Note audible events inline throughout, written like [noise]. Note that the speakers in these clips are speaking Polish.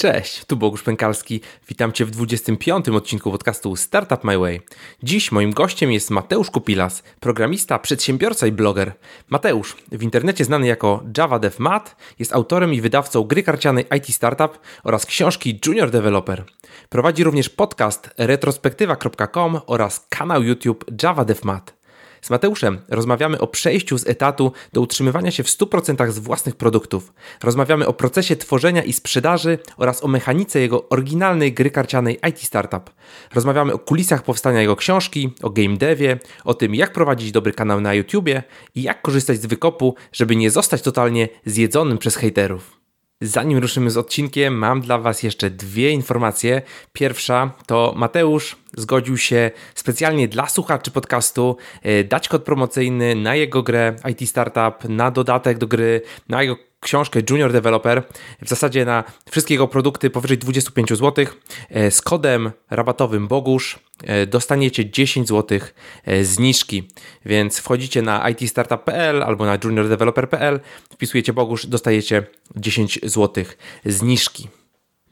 Cześć, tu Bogusz Pękalski. Witam Cię w 25. odcinku podcastu Startup My Way. Dziś moim gościem jest Mateusz Kupilas, programista, przedsiębiorca i bloger. Mateusz, w internecie znany jako Java Dev Mat, jest autorem i wydawcą gry karcianej IT Startup oraz książki Junior Developer. Prowadzi również podcast retrospektywa.com oraz kanał YouTube Java Dev Mat. Z Mateuszem rozmawiamy o przejściu z etatu do utrzymywania się w 100% z własnych produktów. Rozmawiamy o procesie tworzenia i sprzedaży oraz o mechanice jego oryginalnej gry karcianej IT Startup. Rozmawiamy o kulisach powstania jego książki, o game devie, o tym jak prowadzić dobry kanał na YouTubie i jak korzystać z wykopu, żeby nie zostać totalnie zjedzonym przez hejterów. Zanim ruszymy z odcinkiem, mam dla Was jeszcze dwie informacje. Pierwsza to Mateusz zgodził się specjalnie dla słuchaczy podcastu e, dać kod promocyjny na jego grę IT Startup, na dodatek do gry, na jego książkę Junior Developer, w zasadzie na wszystkie jego produkty powyżej 25 zł. E, z kodem rabatowym Bogusz e, dostaniecie 10 zł zniżki, więc wchodzicie na itstartup.pl albo na juniordeveloper.pl, wpisujecie Bogusz, dostajecie 10 zł zniżki.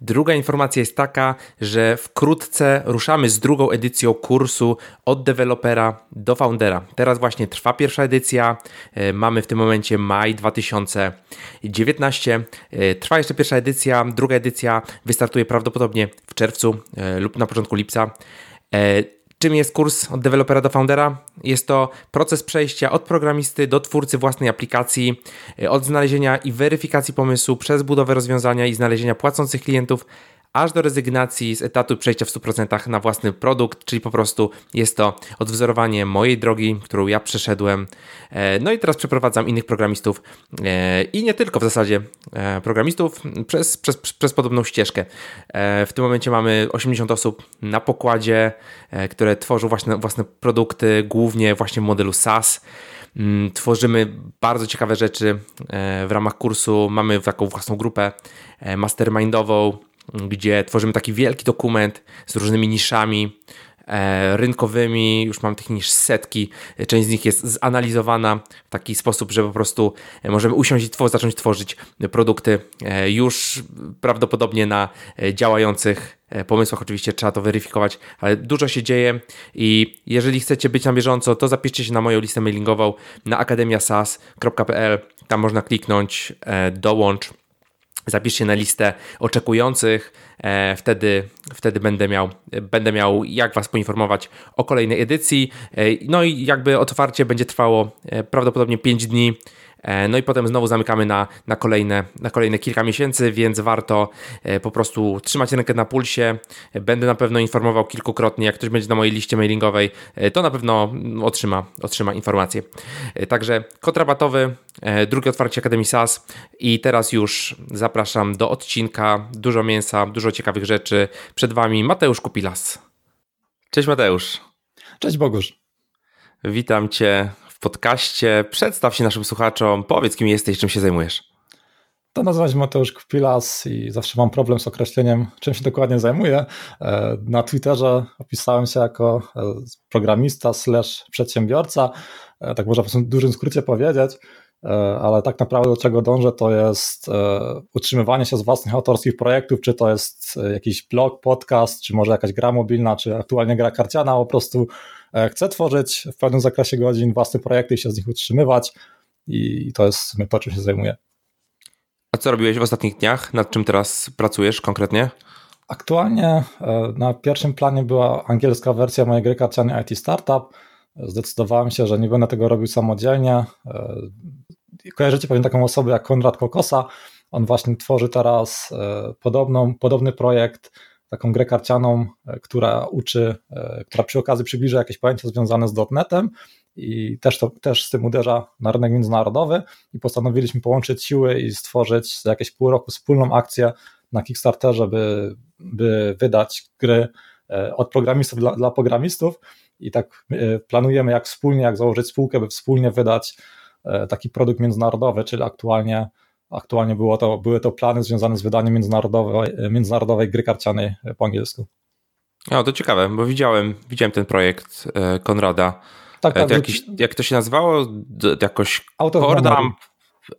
Druga informacja jest taka, że wkrótce ruszamy z drugą edycją kursu od dewelopera do foundera. Teraz właśnie trwa pierwsza edycja. E, mamy w tym momencie maj 2019. E, trwa jeszcze pierwsza edycja. Druga edycja wystartuje prawdopodobnie w czerwcu e, lub na początku lipca. Czym jest kurs od dewelopera do foundera? Jest to proces przejścia od programisty do twórcy własnej aplikacji, e, od znalezienia i weryfikacji pomysłu przez budowę rozwiązania i znalezienia płacących klientów, aż do rezygnacji z etatu przejścia w 100% na własny produkt, czyli po prostu jest to odwzorowanie mojej drogi, którą ja przeszedłem. E, no i teraz przeprowadzam innych programistów e, i nie tylko w zasadzie e, programistów przez, przez, przez podobną ścieżkę. W tym momencie mamy 80 osób na pokładzie, które tworzą właśnie własne produkty, głównie właśnie w modelu SaaS. Mm, tworzymy bardzo ciekawe rzeczy w ramach kursu. Mamy taką własną grupę mastermindową, gdzie tworzymy taki wielki dokument z różnymi niszami e, rynkowymi, już mam tych niż setki, część z nich jest zanalizowana w taki sposób, że po prostu e, możemy usiąść i tworzyć, zacząć tworzyć produkty e, już prawdopodobnie na działających pomysłach. Oczywiście trzeba to weryfikować, ale dużo się dzieje i jeżeli chcecie być na bieżąco, to zapiszcie się na moją listę mailingową na akademiasas.pl, tam można kliknąć dołącz Zapisz się na listę oczekujących, e, wtedy, wtedy będę, miał, będę miał jak Was poinformować o kolejnej edycji. E, no i jakby otwarcie będzie trwało e, prawdopodobnie 5 dni. E, no i potem znowu zamykamy na, na, kolejne, na kolejne kilka miesięcy, więc warto e, po prostu trzymać rękę na pulsie. Będę na pewno informował kilkukrotnie, jak ktoś będzie na mojej liście mailingowej, e, to na pewno otrzyma, otrzyma informację. Także kod rabatowy, drugie otwarcie Akademii SAS i teraz już zapraszam do odcinka. Dużo mięsa, dużo ciekawych rzeczy. Przed Wami Mateusz Kupilas. Cześć Mateusz. Cześć Bogusz. Witam Cię podcaście. Przedstaw się naszym słuchaczom, powiedz kim jesteś, czym się zajmujesz. To nazywam się Mateusz Kupilas i zawsze mam problem z określeniem, czym się dokładnie zajmuję. E, na Twitterze opisałem się jako e, programista slash przedsiębiorca, e, tak można w dużym skrócie powiedzieć, ale tak naprawdę do czego dążę to jest utrzymywanie się z własnych autorskich projektów, czy to jest jakiś blog, podcast, czy może jakaś gra mobilna, czy aktualnie gra karciana, po prostu chcę tworzyć w pewnym zakresie godzin własne projekty i się z nich utrzymywać i to jest to, czym się zajmuję. A co robiłeś w ostatnich dniach? Nad czym teraz pracujesz konkretnie? Aktualnie e, na pierwszym planie była angielska wersja mojej gry karcianej IT Startup. Zdecydowałem się, że nie będę tego robił samodzielnie. E, kojarzycie pewnie taką osobę jak Konrad Kokosa. On właśnie tworzy teraz podobną, podobny projekt taką grę karcianą, e, która uczy, e, która przy okazji przybliża jakieś pojęcia związane z .NETem i też, to, też z tym uderza na rynek międzynarodowy i postanowiliśmy połączyć siły i stworzyć za jakieś pół roku wspólną akcję na Kickstarterze, by, by wydać gry e, od programistów dla, dla programistów i tak planujemy jak wspólnie, jak założyć spółkę, by wspólnie wydać taki produkt międzynarodowy, czyli aktualnie Aktualnie było to, były to plany związane z wydaniem międzynarodowej, międzynarodowej gry karcianej po angielsku. O, to ciekawe, bo widziałem, widziałem ten projekt e, Konrada. Tak, e, tak. To jakiś, jak to się nazywało? Jakoś Out of.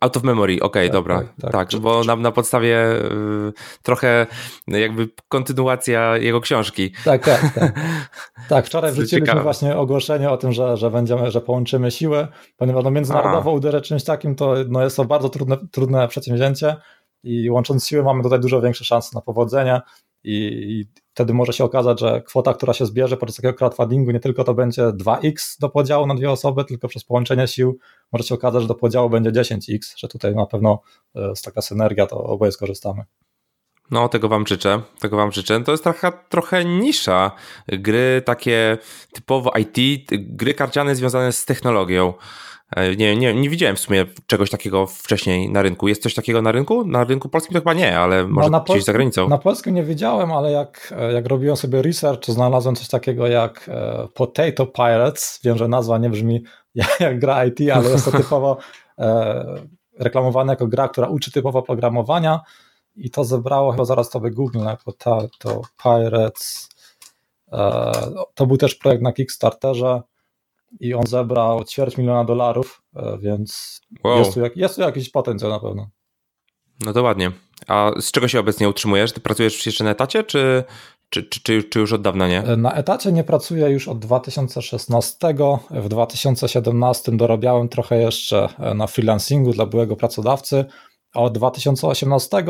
Out of memory, okej, okay, tak, dobra. Tak, tak, tak bo na, na podstawie y, trochę jakby kontynuacja jego książki. Tak, tak. Tak, [laughs] tak wczoraj wrzuciliśmy Ciekawe. właśnie ogłoszenie o tym, że, że będziemy, że połączymy siły, ponieważ no, międzynarodowo uderzać czymś takim to no, jest to bardzo trudne, trudne przedsięwzięcie i łącząc siły mamy tutaj dużo większe szanse na powodzenie i, i wtedy może się okazać, że kwota, która się zbierze podczas takiego crowdfundingu, nie tylko to będzie 2x do podziału na dwie osoby, tylko przez połączenie sił może się okazać, że do podziału będzie 10x, że tutaj na pewno e, jest taka synergia, to oboje skorzystamy. No, tego wam życzę, tego wam życzę. To jest trochę, trochę nisza. Gry takie typowo IT, gry karciane związane z technologią. E, nie, nie, nie widziałem w sumie czegoś takiego wcześniej na rynku. Jest coś takiego na rynku? Na rynku polskim to chyba nie, ale no, może no gdzieś za granicą. Na polskim nie wiedziałem, ale jak, jak robiłem sobie research, to znalazłem coś takiego jak e, Potato Pirates. Wiem, że nazwa nie brzmi [laughs] jak, gra IT, ale jest to [laughs] typowo e, reklamowane jako gra, która uczy typowo programowania i to zebrało, chyba zaraz to wygooglę, Potato Pirates. E, to był też projekt na Kickstarterze i on zebrał ćwierć miliona dolarów, e, więc wow. jest, tu jest tu jakiś potencjał na pewno. No to ładnie. A z czego się obecnie utrzymujesz? Ty pracujesz jeszcze na etacie, czy, czy, czy, czy, czy już od dawna nie? E, na etacie nie pracuję już od 2016. W 2017 dorabiałem trochę jeszcze e, na freelancingu dla byłego pracodawcy, a od 2018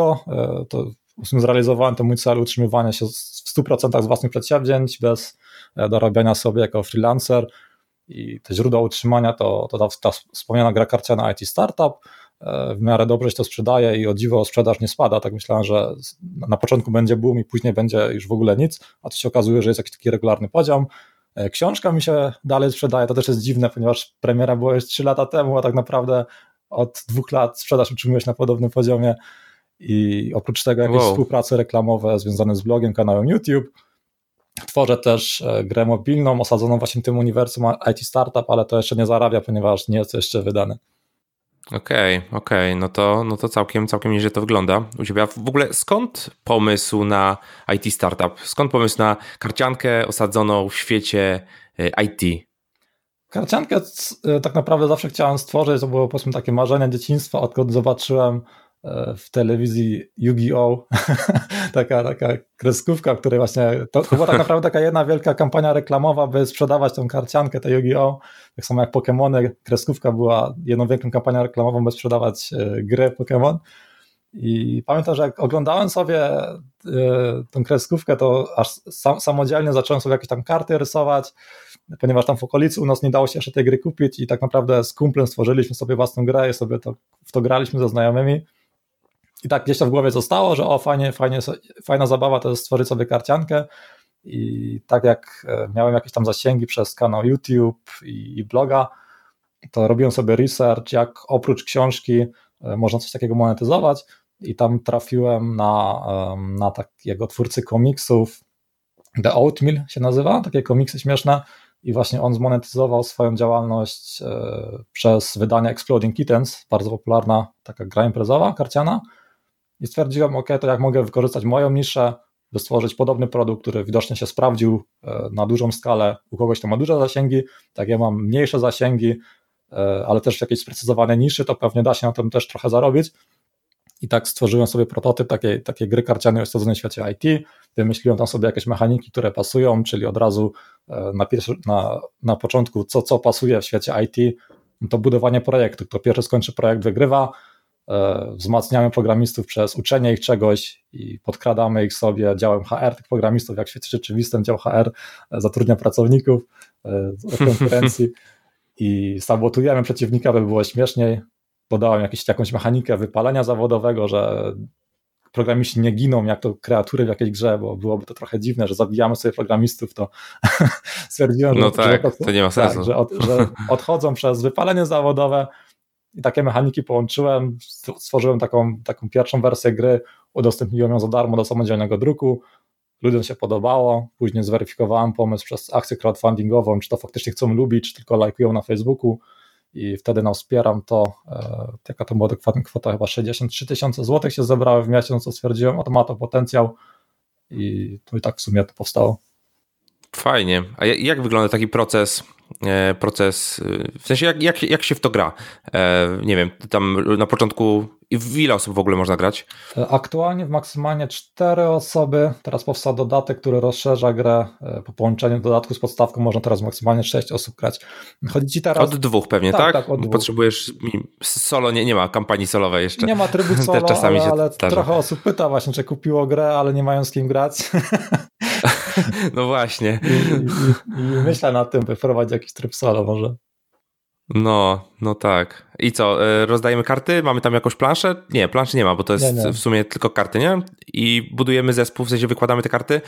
to zrealizowałem ten mój cel utrzymywania się w 100% z własnych przedsięwzięć, bez dorabiania sobie jako freelancer i te źródła utrzymania to, to ta, ta wspomniana gra karciana IT Startup, e, w miarę dobrze się to sprzedaje i o dziwo sprzedaż nie spada, tak myślałem, że na początku będzie boom i później będzie już w ogóle nic, a tu się okazuje, że jest jakiś taki regularny poziom. E, książka mi się dalej sprzedaje, to też jest dziwne, ponieważ premiera była już 3 lata temu, a tak naprawdę od dwóch lat sprzedaż utrzymuje się na podobnym poziomie i oprócz tego jakieś wow. współprace reklamowe związane z blogiem, kanałem YouTube, Tworzę też e, grę mobilną osadzoną właśnie w tym uniwersum IT Startup, ale to jeszcze nie zarabia, ponieważ nie jest jeszcze wydane. Okej, okay, okej, okay. no to, no to całkiem, całkiem nieźle to wygląda u Ciebie. A w ogóle skąd pomysł na IT Startup? Skąd pomysł na karciankę osadzoną w świecie e, IT? Karciankę e, tak naprawdę zawsze chciałem stworzyć, to było powiedzmy takie marzenie dzieciństwa, odkąd zobaczyłem w telewizji Yu-Gi-Oh! [laughs] taka, taka kreskówka, której właśnie, to, to była tak [laughs] naprawdę taka jedna wielka kampania reklamowa, by sprzedawać tą karciankę, te Yu-Gi-Oh! Tak samo jak Pokémony, kreskówka była jedną wielką kampanią reklamową, by sprzedawać y, gry Pokémon. I pamiętam, że jak oglądałem sobie y, tą kreskówkę, to aż sam, samodzielnie zacząłem sobie jakieś tam karty rysować, ponieważ tam w okolicy u nas nie dało się jeszcze tej gry kupić i tak naprawdę z kumplem stworzyliśmy sobie własną grę i sobie to, w to graliśmy ze znajomymi. I tak gdzieś to w głowie zostało, że o fajnie, fajnie, fajna zabawa to jest stworzyć sobie karciankę. I tak jak e, miałem jakieś tam zasięgi przez kanał YouTube i, i bloga, to robiłem sobie research, jak oprócz książki e, można coś takiego monetyzować. I tam trafiłem na, na takiego twórcy komiksów, The Oatmeal się nazywa, takie komiksy śmieszne. I właśnie on zmonetyzował swoją działalność e, przez wydanie Exploding Kittens, bardzo popularna taka gra imprezowa, karciana i stwierdziłem, ok, to jak mogę wykorzystać moją niszę, by stworzyć podobny produkt, który widocznie się sprawdził e, na dużą skalę u kogoś, kto ma duże zasięgi, tak ja mam mniejsze zasięgi, e, ale też w jakiejś sprecyzowane niszy, to pewnie da się na tym też trochę zarobić. I tak stworzyłem sobie prototyp takiej, takiej gry karcianej osadzonej w świecie IT. Wymyśliłem tam sobie jakieś mechaniki, które pasują, czyli od razu e, na, pierwszy, na, na początku, co, co pasuje w świecie IT, to budowanie projektu. Kto pierwszy skończy projekt, wygrywa wzmacniamy programistów przez uczenie ich czegoś i podkradamy ich sobie działem HR tych programistów, jak w świecie rzeczywistym dział HR e, zatrudnia pracowników z e, [laughs] konkurencji i sabotujemy przeciwnika, by było śmieszniej. Podałem jakieś, jakąś mechanikę wypalenia zawodowego, że programiści nie giną jak to kreatury w jakiejś grze, bo byłoby to trochę dziwne, że zabijamy sobie programistów, to [laughs] stwierdziłem, no że, tak, że, to nie ma sensu. Tak, że, od, że [laughs] odchodzą przez wypalenie zawodowe, i takie mechaniki połączyłem, stworzyłem taką, taką pierwszą wersję gry, udostępniłem ją za darmo do samodzielnego druku, ludziom się podobało, później zweryfikowałem pomysł przez akcję crowdfundingową, czy to faktycznie chcą lubić, czy tylko lajkują na Facebooku. I wtedy nam wspieram to, e, jaka to była dokładna kwota, chyba 63 tysiące złotych się zebrały w miesiąc, co stwierdziłem, o to ma to potencjał. I, to i tak w sumie to powstało. Fajnie. A jak wygląda taki proces E, proces, e, w sensie jak, jak, jak się w to gra? E, nie wiem, tam na początku w ile osób w ogóle można grać? Aktualnie w maksymalnie cztery osoby. Teraz powstał dodatek, który rozszerza grę. Po połączeniu dodatku z podstawką można teraz maksymalnie sześć osób grać. Chodzi ci teraz... Od dwóch pewnie, tak? tak? tak od dwóch. Potrzebujesz solo, nie, nie ma kampanii solowej jeszcze. Nie ma trybu [laughs] solo, Czasami ale, ale trochę osób pyta właśnie, czy kupiło grę, ale nie mają z kim grać. [laughs] [laughs] No właśnie. I, i, i myślę nad tym, by wprowadzić jakiś tryb solo może. No, no tak. I co, e, rozdajemy karty? Mamy tam jakąś planszę? Nie, planszy nie ma, bo to jest nie, nie. w sumie tylko karty, nie? I budujemy zespół, w sensie wykładamy te karty.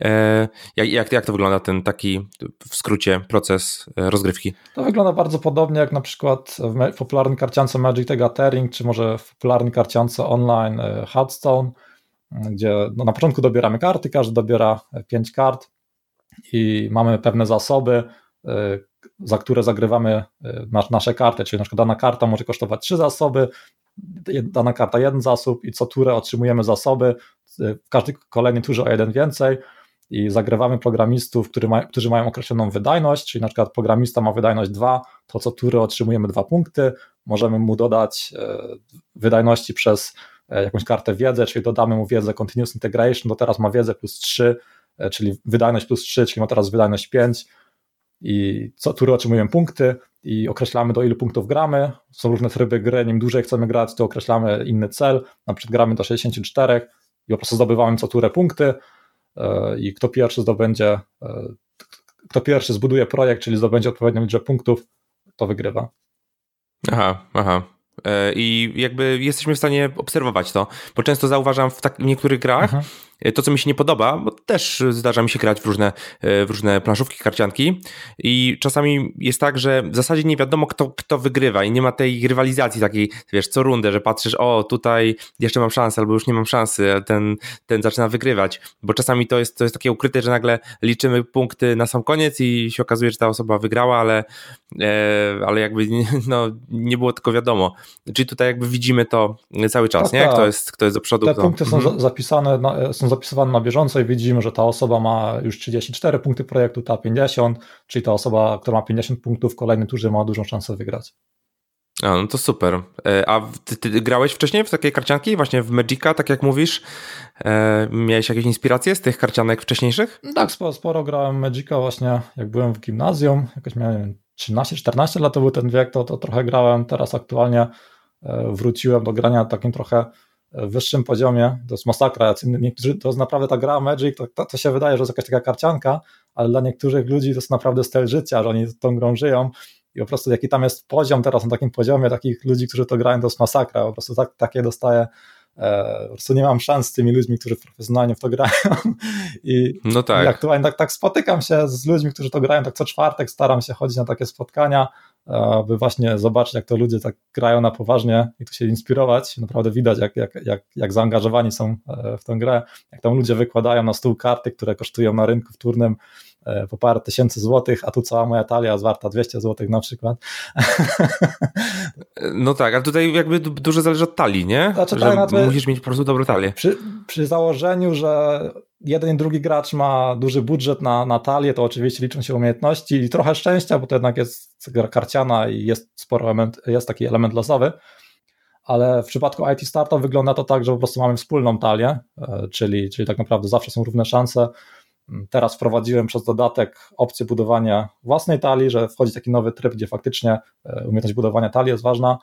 E, jak, jak, jak to wygląda ten taki, w skrócie, proces e, rozgrywki? To wygląda bardzo podobnie jak na przykład w popularnej karciance Magic the Gathering, czy może w popularnej karciance online Hearthstone gdzie no na początku dobieramy karty, każdy dobiera 5 kart i mamy pewne zasoby, y, za które zagrywamy y, nasze karty, czyli na przykład dana karta może kosztować 3 zasoby, dana karta jeden zasób i co turę otrzymujemy zasoby, w każdej kolejnej turze o jeden więcej i zagrywamy programistów, który ma, którzy mają określoną wydajność, czyli na przykład programista ma wydajność 2, to co turę otrzymujemy 2 punkty, możemy mu dodać wydajności przez E, jakąś kartę wiedzy, czyli dodamy mu wiedzę Continuous Integration, to teraz ma wiedzę plus 3, e, czyli wydajność plus 3, czyli ma teraz wydajność 5 i co tury otrzymujemy punkty i określamy do ilu punktów gramy. Są różne tryby gry, im dłużej chcemy grać, to określamy inny cel, na przykład gramy do 64 i po prostu zdobywamy co turę punkty e, i kto pierwszy zdobędzie, kto pierwszy zbuduje projekt, czyli zdobędzie odpowiednią liczbę punktów, to wygrywa. Aha, aha. E, I jakby jesteśmy w stanie obserwować to, bo często zauważam w, tak, w niektórych grach, mhm. E, to, co mi się nie podoba, bo też zdarza mi się grać w różne, e, w różne planszówki, karcianki i czasami jest tak, że w zasadzie nie wiadomo, kto, kto wygrywa i nie ma tej rywalizacji takiej, wiesz, co rundę, że patrzysz, o, tutaj jeszcze mam szansę, albo już nie mam szansy, ten, ten zaczyna wygrywać, bo czasami to jest, to jest takie ukryte, że nagle liczymy punkty na sam koniec i się okazuje, że ta osoba wygrała, ale, e, ale jakby no, nie było tylko wiadomo. Czyli tutaj jakby widzimy to cały czas, tak, nie? Kto, tak. jest, kto jest do przodu. Te kto... punkty są mhm. zapisane, na, są zapisywane na bieżąco i widzimy, że ta osoba ma już 34 punkty projektu, ta 50, czyli ta osoba, która ma 50 punktów w kolejnym turze ma dużą szansę wygrać. A, no to super. E, a ty, ty, grałeś wcześniej w takie karcianki, właśnie w Magica, tak jak mówisz? E, miałeś jakieś inspiracje z tych karcianek wcześniejszych? Tak, sporo, sporo grałem Magica właśnie, jak byłem w gimnazjum, jakoś miałem 13-14 lat to był ten wiek, to, to trochę grałem, teraz aktualnie e, wróciłem do grania takim trochę wyższym poziomie, to jest masakra, niektórzy, to jest naprawdę ta gra Magic, to, to, to, się wydaje, że jest jakaś taka karcianka, ale dla niektórych ludzi to jest naprawdę styl życia, że oni tą grą żyją i po prostu jaki tam jest poziom teraz na takim poziomie takich ludzi, którzy to grają, to jest masakra, po prostu tak, takie dostaję e, po prostu nie mam szans z tymi ludźmi, którzy profesjonalnie w to grają. [laughs] I, no tak. i aktualnie tak, tak spotykam się z ludźmi, którzy to grają, tak co czwartek staram się chodzić na takie spotkania, by właśnie zobaczyć, jak to ludzie tak grają na poważnie i tu się inspirować. Naprawdę widać, jak, jak, jak, jak zaangażowani są e, w tę grę, jak tam ludzie wykładają na stół karty, które kosztują na rynku wtórnym e, po parę tysięcy złotych, a tu cała moja talia jest warta 200 złotych na przykład. [laughs] No tak, ale tutaj jakby dużo zależy od talii, nie? Znaczy, że tak, musisz mieć po prostu dobrą talię. Przy, przy założeniu, że jeden i drugi gracz ma duży budżet na, na talię, to oczywiście liczą się umiejętności i trochę szczęścia, bo to jednak jest gra karciana i jest sporo element, jest taki element losowy, ale w przypadku IT Startup wygląda to tak, że po prostu mamy wspólną talię, e, czyli, czyli tak naprawdę zawsze są równe szanse. Teraz wprowadziłem przez dodatek opcję budowania własnej talii, że wchodzi taki nowy tryb, gdzie faktycznie e, umiejętność budowania talii jest ważna,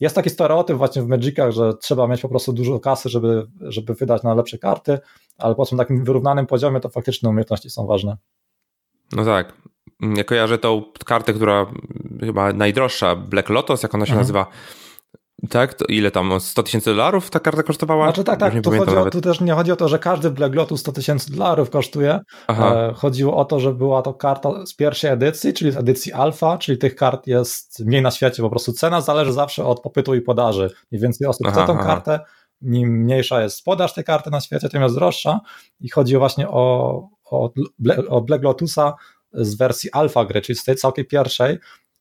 jest taki stereotyp właśnie w Magicach, że trzeba mieć po prostu dużo kasy, żeby, żeby wydać na lepsze karty, ale po tym takim wyrównanym poziomie to faktycznie umiejętności są ważne. No tak. Ja kojarzę tą kartę, która chyba najdroższa, Black Lotus, jak ona się mhm. nazywa, tak? To ile tam? 100 tysięcy dolarów ta karta kosztowała? Znaczy tak, tak. Tu, chodzi o, tu też nie chodzi o to, że każdy Black Lotus 100 tysięcy dolarów kosztuje. E, chodziło o to, że była to karta z pierwszej edycji, czyli z edycji alfa, czyli tych kart jest mniej na świecie. Po prostu cena zależy zawsze od popytu i podaży. Mniej więcej osób chce tą kartę, nim mniejsza jest podaż tej karty na świecie, tym jest droższa. I chodzi właśnie o, o, o Black Lotusa z wersji alfa gry, czyli z tej całkiem pierwszej,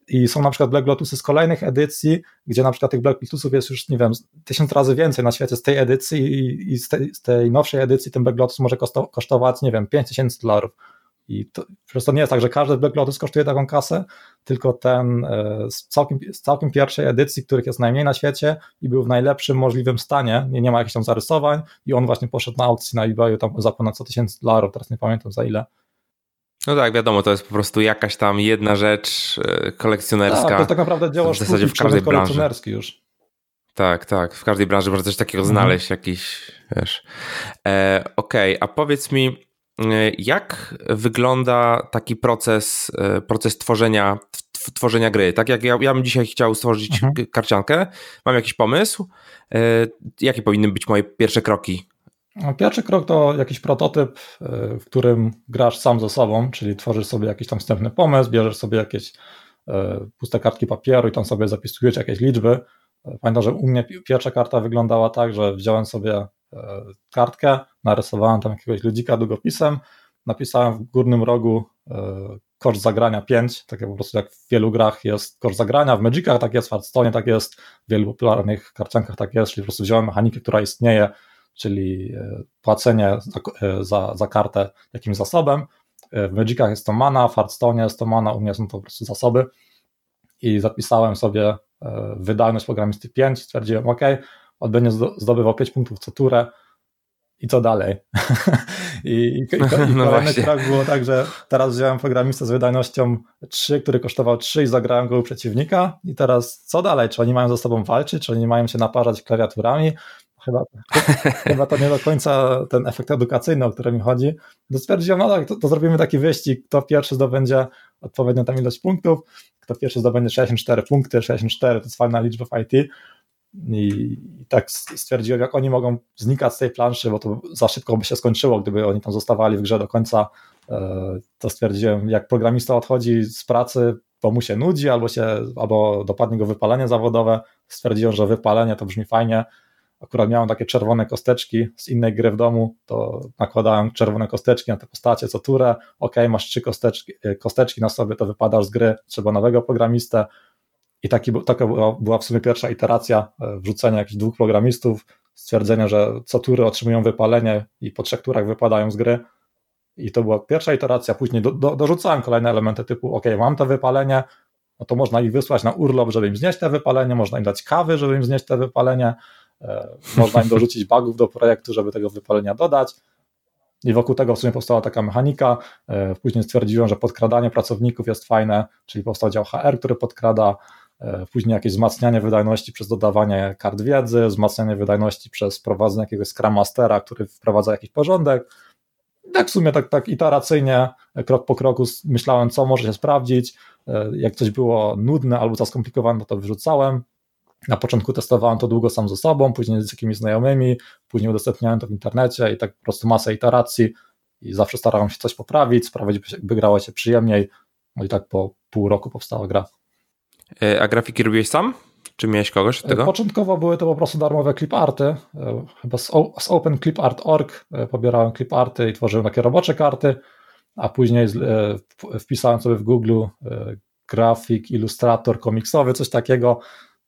i są na przykład Black Lotusy z kolejnych edycji, gdzie na przykład tych Black Lotusów jest już, nie wiem, tysiąc razy więcej na świecie z tej edycji i, i z, tej, z, tej, nowszej edycji ten Black Lotus może kosztować, nie wiem, 5000 dolarów. I to, to nie jest tak, że każdy Black Lotus kosztuje taką kasę, tylko ten e, z całkiem, z całkiem pierwszej edycji, których jest najmniej na świecie i był w najlepszym możliwym stanie, nie, nie ma jakichś tam zarysowań i on właśnie poszedł na aukcji na eBayu tam za ponad 100 tysięcy dolarów, teraz nie pamiętam za ile. No tak, wiadomo, to jest po prostu jakaś tam jedna rzecz e, kolekcjonerska. Tak, to tak naprawdę dzieło w zasadzie w każdej branży. już. Tak, tak, w każdej branży można coś takiego mhm. znaleźć, jakiś, wiesz. E, Okej, okay, a powiedz mi, E, jak wygląda taki proces, e, proces tworzenia, tworzenia gry? Tak jak ja, ja bym dzisiaj chciał stworzyć mhm. karciankę, mam jakiś pomysł. Jakie powinny być moje pierwsze kroki? Pierwszy krok to jakiś prototyp, w którym grasz sam ze sobą, czyli tworzysz sobie jakiś tam wstępny pomysł, bierzesz sobie jakieś puste kartki papieru i tam sobie zapisujesz jakieś liczby. Pamiętam, że u mnie pierwsza karta wyglądała tak, że wziąłem sobie kartkę, narysowałem tam jakiegoś ludzika długopisem, napisałem w górnym rogu koszt zagrania 5, tak jak po prostu jak w wielu grach jest koszt zagrania, w Magicach tak jest, w Hearthstone tak jest, w wielu popularnych karciankach tak jest, czyli po prostu wziąłem mechanikę, która istnieje, czyli e, płacenie za, e, za, za kartę jakimś zasobem, w Magicach jest to mana, w Hearthstone jest to mana, u mnie są to po prostu zasoby i zapisałem sobie wydajność programisty 5, stwierdziłem ok, on będzie zdobywał 5 punktów co turę i co dalej. [laughs] I, i, i, i [laughs] no kolejny krok było tak, że teraz wziąłem programistę z wydajnością 3, który kosztował 3 i zagrałem go u przeciwnika i teraz co dalej? Czy oni mają ze sobą walczyć? Czy oni mają się naparzać klawiaturami? Chyba, chyba to nie do końca ten efekt edukacyjny, o który mi chodzi. To stwierdziłem, no tak, to, to zrobimy taki wyścig, kto pierwszy zdobędzie odpowiednią tam ilość punktów, kto pierwszy zdobędzie 64 punkty, 64 to jest fajna liczba w IT, i, I, tak stwierdziłem, jak oni mogą znikać z tej planszy, bo to za szybko by się skończyło, gdyby oni tam zostawali w grze do końca. E, to stwierdziłem, jak programista odchodzi z pracy, bo mu się nudzi, albo, się, albo dopadnie go wypalenie zawodowe. Stwierdziłem, że wypalenie to brzmi fajnie. Akurat miałem takie czerwone kosteczki z innej gry w domu, to nakładałem czerwone kosteczki na te postacie co turę. Ok, masz trzy kosteczki, kosteczki na sobie, to wypadasz z gry, trzeba nowego programistę i taki, taka była, w sumie pierwsza iteracja e, wrzucenia jakichś dwóch programistów, stwierdzenia, że co tury otrzymują wypalenie i po trzech turach wypadają z gry. I to była pierwsza iteracja. Później do, do, dorzucałem kolejne elementy typu: OK, mam to wypalenie, no to można ich wysłać na urlop, żeby im znieść te wypalenie, można im dać kawy, żeby im znieść te wypalenie, e, można im dorzucić bugów do projektu, żeby tego wypalenia dodać. I wokół tego w sumie powstała taka mechanika. E, później stwierdziłem, że podkradanie pracowników jest fajne, czyli powstał dział HR, który podkrada E, później jakieś wzmacnianie wydajności przez dodawanie kart wiedzy, wzmacnianie wydajności przez wprowadzenie jakiegoś Scrum Mastera, który wprowadza jakiś porządek. Tak w sumie tak, tak iteracyjnie, krok po kroku myślałem, co może się sprawdzić. E, jak coś było nudne albo za skomplikowane, to wyrzucałem. Na początku testowałem to długo sam ze sobą, później z jakimiś znajomymi, później udostępniałem to w internecie i tak po prostu masę iteracji i zawsze starałem się coś poprawić, sprawić, by grało się przyjemniej. No i tak po pół roku powstała gra. E, a grafiki robiłeś sam? Czy miałeś kogoś od tego? Początkowo były to po prostu darmowe cliparty. E, chyba z, z OpenClipArt.org e, pobierałem cliparty i tworzyłem takie robocze karty, a później wpisałem sobie w Google grafik, ilustrator komiksowy, coś takiego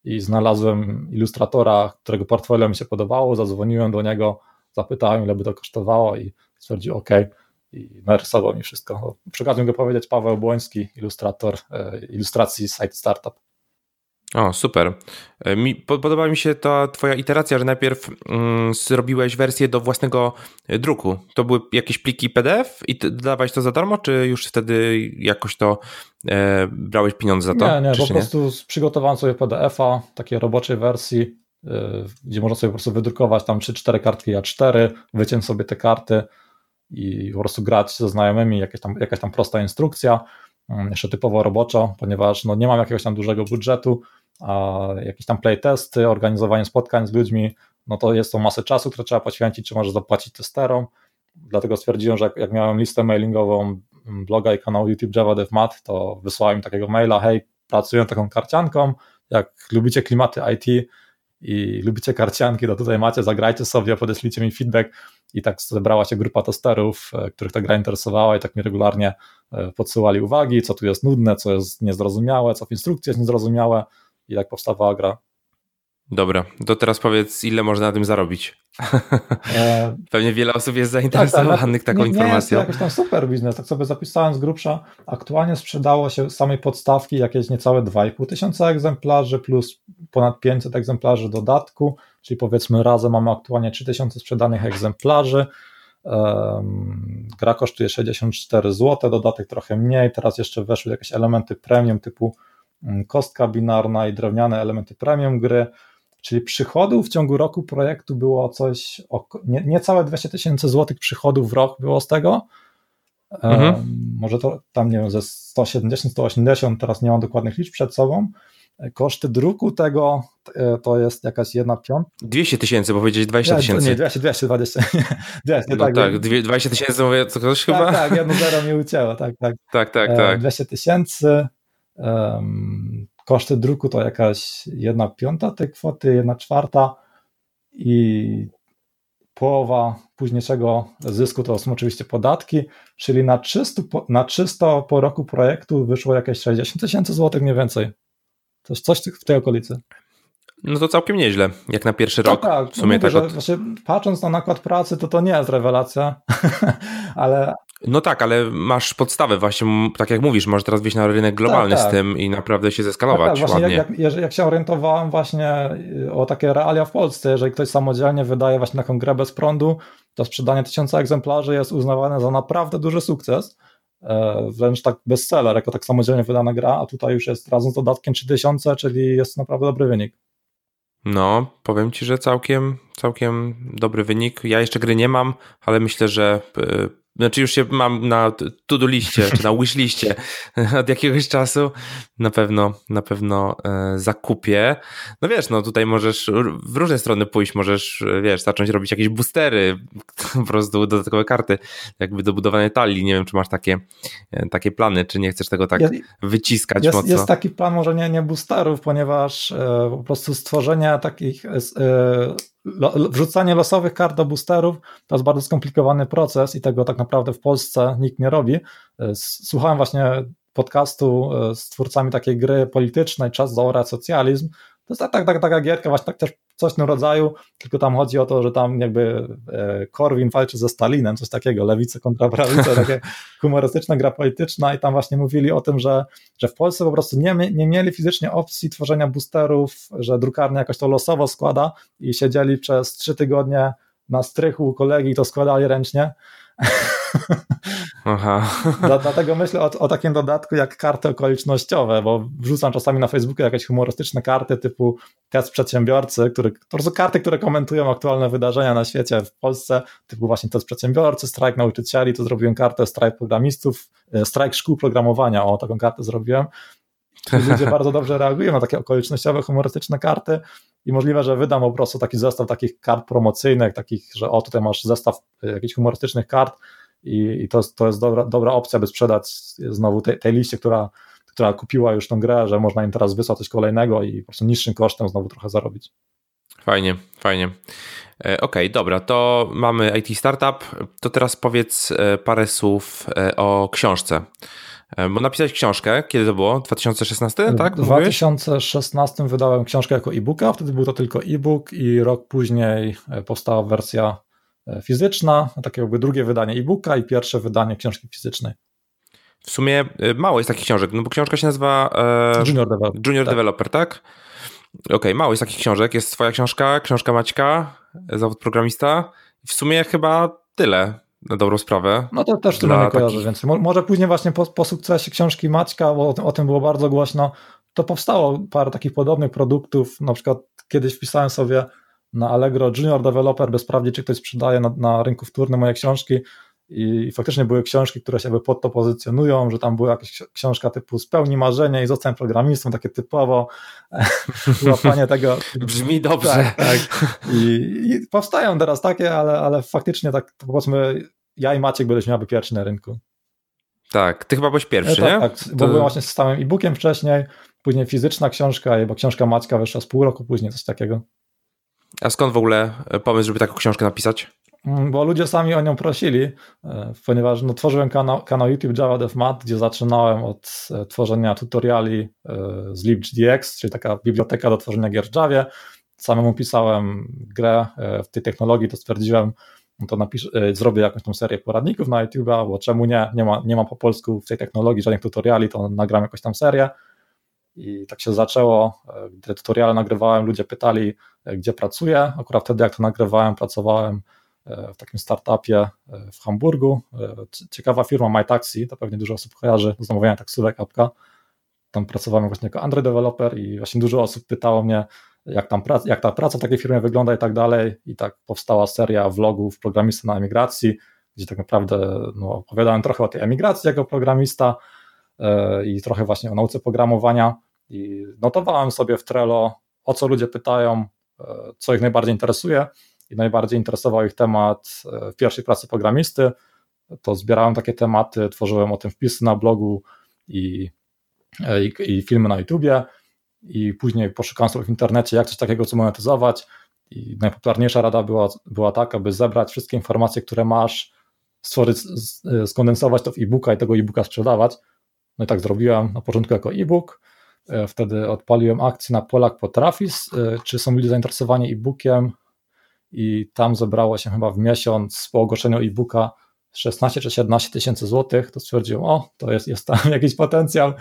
i znalazłem ilustratora, którego portfolio mi się podobało, zadzwoniłem do niego, zapytałem ile by to kosztowało i stwierdził OK i narysował mi wszystko. Przy okazji mogę powiedzieć Paweł Błoński, ilustrator e, ilustracji Site Startup. O, super. E, mi, podoba mi się ta twoja iteracja, że najpierw mm, zrobiłeś wersję do własnego e, druku. To były jakieś pliki PDF i dodawałeś to za darmo, czy już wtedy jakoś to e, brałeś pieniądze za to? Nie, nie, po prostu nie? przygotowałem sobie PDF-a, takiej roboczej wersji, e, gdzie można sobie po prostu wydrukować tam 3-4 kartki A4, wyciąć sobie te karty, i po prostu grać ze znajomymi, jakaś tam, jakaś tam prosta instrukcja, mm, jeszcze typowo roboczo, ponieważ no, nie mam jakiegoś tam dużego budżetu, jakieś tam playtesty, organizowanie spotkań z ludźmi, no to jest to masę czasu, które trzeba poświęcić, czy może zapłacić testerom, dlatego stwierdziłem, że jak, jak miałem listę mailingową bloga i kanału YouTube Java DevMat, to wysłałem takiego maila, hej, pracuję taką karcianką, jak lubicie klimaty IT, i lubicie karcianki, to tutaj macie, zagrajcie sobie, podeślijcie mi feedback. I tak zebrała się grupa testerów, e, których ta gra interesowała i tak mi regularnie e, podsyłali uwagi, co tu jest nudne, co jest niezrozumiałe, co w instrukcji jest niezrozumiałe i tak powstawała gra. Dobra, to teraz powiedz, ile można na tym zarobić. E, [laughs] Pewnie wiele osób jest zainteresowanych tak, tak, taką nie, informacją. Nie jest to jakiś tam super biznes, tak sobie zapisałem z grubsza. Aktualnie sprzedało się samej podstawki jakieś niecałe 2,5 tysiąca egzemplarzy plus ponad 500 egzemplarzy dodatku, czyli powiedzmy razem mamy aktualnie 3000 sprzedanych egzemplarzy. Um, gra kosztuje 64 zł, dodatek trochę mniej, teraz jeszcze weszły jakieś elementy premium typu kostka binarna i drewniane elementy premium gry, czyli przychodów w ciągu roku projektu było coś, nie, niecałe 200 tysięcy złotych przychodów w rok było z tego, mhm. um, może to tam nie wiem, ze 170, 180, teraz nie mam dokładnych liczb przed sobą, Koszty druku tego e, to jest jakaś jedna piąta. 200 tysięcy, bo powiedzieć 20 tysięcy. Nie, 200, 220. 200, no tak, tak 20 tysięcy mówię, co ktoś tak, chyba? Tak, jedno zero mi ucięło, tak, tak. [laughs] Tak, tak, tak. 200 tysięcy. Koszty druku to jakaś jedna piąta tej kwoty, jedna czwarta i połowa późniejszego zysku to są oczywiście podatki, czyli na czysto, na czysto po roku projektu wyszło jakieś 60 tysięcy złotych mniej więcej. Coś, coś w tej okolicy. No to całkiem nieźle, jak na pierwszy no rok. Tak, w sumie mówię, tak. Od... Patrząc na nakład pracy, to to nie jest rewelacja, [laughs] ale. No tak, ale masz podstawę, właśnie, tak jak mówisz, możesz teraz wyjść na rynek globalny tak, tak. z tym i naprawdę się zeskalować. Tak, tak właśnie jak, jak, jak, się orientowałem właśnie y, o takie realia w Polsce, jeżeli ktoś samodzielnie wydaje właśnie taką grę bez prądu, to sprzedanie tysiąca egzemplarzy jest uznawane za naprawdę duży sukces. E, wręcz tak bestseller, jako tak samodzielnie wydana gra, a tutaj już jest razem z dodatkiem 3000, czyli jest naprawdę dobry wynik. No, powiem Ci, że całkiem, całkiem dobry wynik. Ja jeszcze gry nie mam, ale myślę, że e, znaczy już się mam na to-do liście, czy na wish liście [laughs] od jakiegoś czasu. Na pewno, na pewno e, zakupię. No wiesz, no tutaj możesz w różne strony pójść, możesz, wiesz, zacząć robić jakieś boostery, [laughs] po prostu dodatkowe karty, jakby do budowania talii. Nie wiem, czy masz takie, e, takie plany, czy nie chcesz tego tak jest, wyciskać jest, mocno. Jest taki plan, może nie, nie boosterów, ponieważ e, po prostu stworzenie takich e, wrzucanie losowych kart do boosterów to jest bardzo skomplikowany proces i tego tak naprawdę w Polsce nikt nie robi. E, słuchałem właśnie podcastu e, z twórcami takiej gry politycznej, Czas zaorać socjalizm. To jest tak, tak, tak, taka gierka, właśnie tak też coś w tym rodzaju, tylko tam chodzi o to, że tam jakby e, Korwin walczy ze Stalinem, coś takiego, lewicy kontra prawica, [laughs] takie humorystyczna gra polityczna i tam właśnie mówili o tym, że, że w Polsce po prostu nie, nie mieli fizycznie opcji tworzenia boosterów, że drukarnia jakoś to losowo składa i siedzieli przez trzy tygodnie na strychu u kolegi i to składali ręcznie. Aha. [laughs] Dlatego myślę o, o, takim dodatku jak karty okolicznościowe, bo wrzucam czasami na Facebooku jakieś humorystyczne karty typu test przedsiębiorcy, który, to są karty, które komentują aktualne wydarzenia na świecie w Polsce, typu właśnie test przedsiębiorcy, strajk nauczycieli, to zrobiłem kartę strajk programistów, e, strajk szkół programowania, o taką kartę zrobiłem. Ludzie [laughs] bardzo dobrze reagują na takie okolicznościowe, humorystyczne karty i możliwe, że wydam po prostu taki zestaw takich kart promocyjnych, takich, że o tutaj masz zestaw e, jakichś humorystycznych kart, i, i to, to jest dobra, dobra opcja, by sprzedać znowu tej, tej liście, która, która kupiła już tą grę, że można im teraz wysłać coś kolejnego i po prostu niższym kosztem znowu trochę zarobić. Fajnie, fajnie. E, okej, okay, dobra, to mamy IT Startup. To teraz powiedz e, parę słów e, o książce. Bo napisałeś książkę, kiedy to było? 2016, tak? W 2016 wydałem książkę jako e-booka, wtedy był to tylko e-book i rok później powstała wersja fizyczna, takie jakby drugie wydanie e-booka i pierwsze wydanie książki fizycznej. W sumie e, mało jest takich książek, no bo książka się nazywa e, Junior Developer, Junior tak. Developer, tak? Okej, okay, mało jest takich książek. Jest twoja książka, książka Maćka, zawód programista. W sumie chyba tyle na dobrą sprawę. No to też tyle nie kojarzę, takich... więc może później właśnie po, po sukcesie książki Maćka, bo o, o, tym było bardzo głośno, to powstało parę takich podobnych produktów, na przykład kiedyś wpisałem sobie na Allegro Junior Developer, by sprawdzić, czy ktoś sprzedaje na, na rynku wtórnym moje książki i faktycznie były książki, które się pod to pozycjonują, że tam była jakaś książka typu spełni marzenie i zostałem programistą, takie typowo [laughs] złapanie tego. Brzmi dobrze. Tak, tak. I, I, powstają teraz takie, ale, ale faktycznie tak powiedzmy ja i Maciek byliśmy aby pierwsi na rynku. Tak, ty chyba byłeś pierwszy, e, tak, nie? Tak, bo to... byłem właśnie z stałym e-bookiem wcześniej, później fizyczna książka, bo książka Maćka wyszła z pół roku później, coś takiego. A skąd w ogóle pomysł, żeby taką książkę napisać? Mm, bo ludzie sami o nią prosili, e, ponieważ no, tworzyłem kanał, kanał YouTube Java Dev Mat, gdzie zaczynałem od e, tworzenia tutoriali e, z libgdx, czyli taka biblioteka do tworzenia gier w Javie. samemu pisałem grę w tej technologii, to stwierdziłem, no to zrobię jakąś tą serię poradników na YouTube, bo czemu nie? Nie ma, nie ma po polsku w tej technologii żadnych tutoriali, to nagram jakąś tam serię. I tak się zaczęło. Te tutoriale nagrywałem, ludzie pytali, gdzie pracuję. Akurat wtedy, jak to nagrywałem, pracowałem E, w takim startupie e, w Hamburgu. E, ciekawa firma MyTaxi, to pewnie dużo osób kojarzy, do zamawiania taksówek, apka. Tam pracowałem właśnie jako Android developer i właśnie dużo osób pytało mnie, jak, tam jak ta praca w takiej firmie wygląda i tak dalej. I tak powstała seria vlogów programisty na emigracji, gdzie tak naprawdę no, opowiadałem trochę o tej emigracji jako programista i trochę właśnie o nauce programowania. I notowałem sobie w Trello, o co ludzie pytają, co ich najbardziej interesuje i najbardziej interesował ich temat e, w pierwszej pracy programisty, to zbierałem takie tematy, tworzyłem o tym wpisy na blogu i, e, i, i filmy na YouTubie i później poszukałem sobie w internecie, jak coś takiego co monetyzować i najpopularniejsza rada była, była taka, aby zebrać wszystkie informacje, które masz, stworzyć, skondensować to w e-booka i tego e-booka sprzedawać. No i tak zrobiłem na początku jako e-book, wtedy odpaliłem akcję na Polak Potrafis, czy są ludzie zainteresowani e-bookiem, i tam zebrało się chyba w miesiąc po ogłoszeniu e-booka 16 czy 17 tysięcy złotych, to stwierdziłem, o, to jest, jest tam [laughs] jakiś potencjał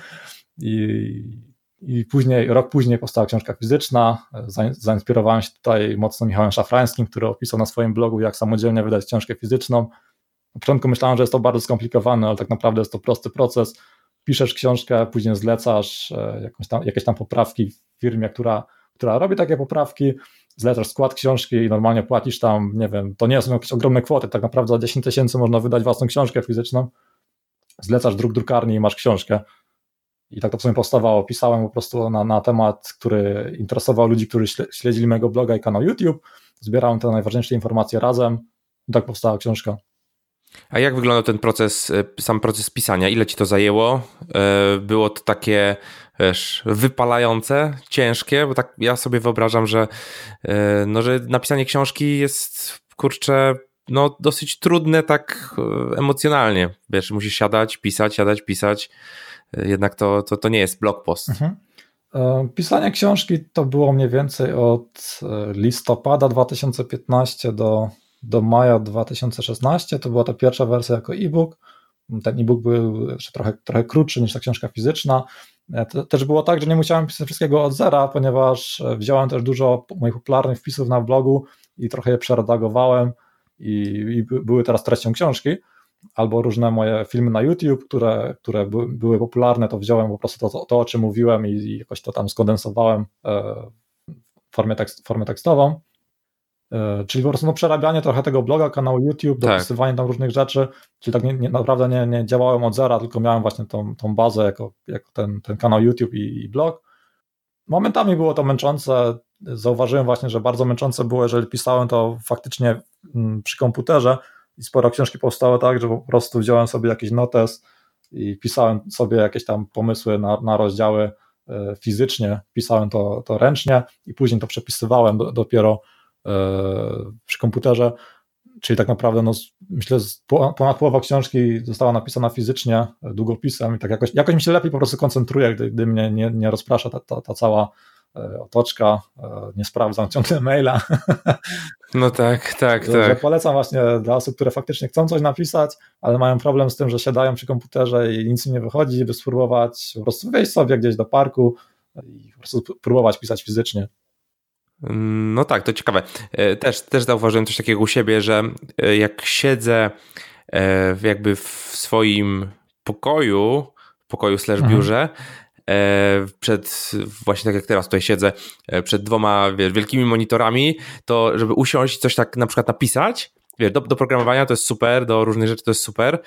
i, i później, rok później powstała książka fizyczna, zainspirowałem się tutaj mocno Michałem Szafrańskim, który opisał na swoim blogu, jak samodzielnie wydać książkę fizyczną. Na początku myślałem, że jest to bardzo skomplikowane, ale tak naprawdę jest to prosty proces. Piszesz książkę, później zlecasz e, jakąś tam, jakieś tam poprawki w firmie, która, która robi takie poprawki, zlecasz skład książki i normalnie płacisz tam, nie wiem, to nie są jakieś ogromne kwoty, tak naprawdę za 10 tysięcy można wydać własną książkę fizyczną, zlecasz druk drukarni i masz książkę. I tak to w sumie powstawało. Pisałem po prostu na, na temat, który interesował ludzi, którzy śledzili mojego bloga i kanał YouTube. Zbierałem te najważniejsze informacje razem i tak powstała książka. A jak wyglądał ten proces, e, sam proces pisania? Ile ci to zajęło? E, było to takie wiesz, wypalające, ciężkie, bo tak ja sobie wyobrażam, że, e, no, że napisanie książki jest, kurczę, no dosyć trudne tak emocjonalnie. Wiesz, musisz siadać, pisać, siadać, pisać. Jednak to, to, to nie jest blog post. Mhm. Pisanie książki to było mniej więcej od listopada 2015 do do maja 2016. To była ta pierwsza wersja jako e-book. Ten e-book był jeszcze trochę, trochę krótszy niż ta książka fizyczna. E, też było tak, że nie musiałem pisać wszystkiego od zera, ponieważ e, wziąłem też dużo moich popularnych wpisów na blogu i trochę je przeredagowałem i, i były teraz treścią książki. Albo różne moje filmy na YouTube, które, które by, były popularne, to wziąłem po prostu to, to o czym mówiłem i, i jakoś to tam skondensowałem e, w formie, tekst, formę tekstową. E, czyli po prostu no, przerabianie trochę tego bloga, kanału YouTube, tak. dopisywanie tam różnych rzeczy, czyli tak nie, nie, naprawdę nie, nie działałem od zera, tylko miałem właśnie tą, tą bazę jako, jako ten, ten kanał YouTube i, i blog. Momentami było to męczące, zauważyłem właśnie, że bardzo męczące było, jeżeli pisałem to faktycznie mm, przy komputerze i sporo książki powstało tak, że po prostu wziąłem sobie jakiś notes i pisałem sobie jakieś tam pomysły na, na rozdziały e, fizycznie, pisałem to, to ręcznie i później to przepisywałem do, dopiero przy komputerze, czyli tak naprawdę no, myślę, ponad połowa książki została napisana fizycznie, długopisem i tak jakoś, jakoś mi się lepiej po prostu koncentruje, gdy, gdy mnie nie, nie rozprasza ta, ta, ta cała e, otoczka, e, nie sprawdzam [laughs] ciągle maila. No tak, tak, tak. polecam właśnie dla osób, które faktycznie chcą coś napisać, ale mają problem z tym, że siadają przy komputerze i nic im nie wychodzi, by spróbować po prostu wejść sobie gdzieś do parku i po prostu próbować pisać fizycznie. No tak, to ciekawe. E, też, też zauważyłem coś takiego u siebie, że e, jak siedzę e, jakby w swoim pokoju, pokoju slash mhm. biurze, przed, właśnie tak jak teraz tutaj siedzę, przed dwoma wiesz, wielkimi monitorami, to żeby usiąść i coś tak na przykład napisać, wiesz, do, do programowania to jest super, do różnych rzeczy to jest super,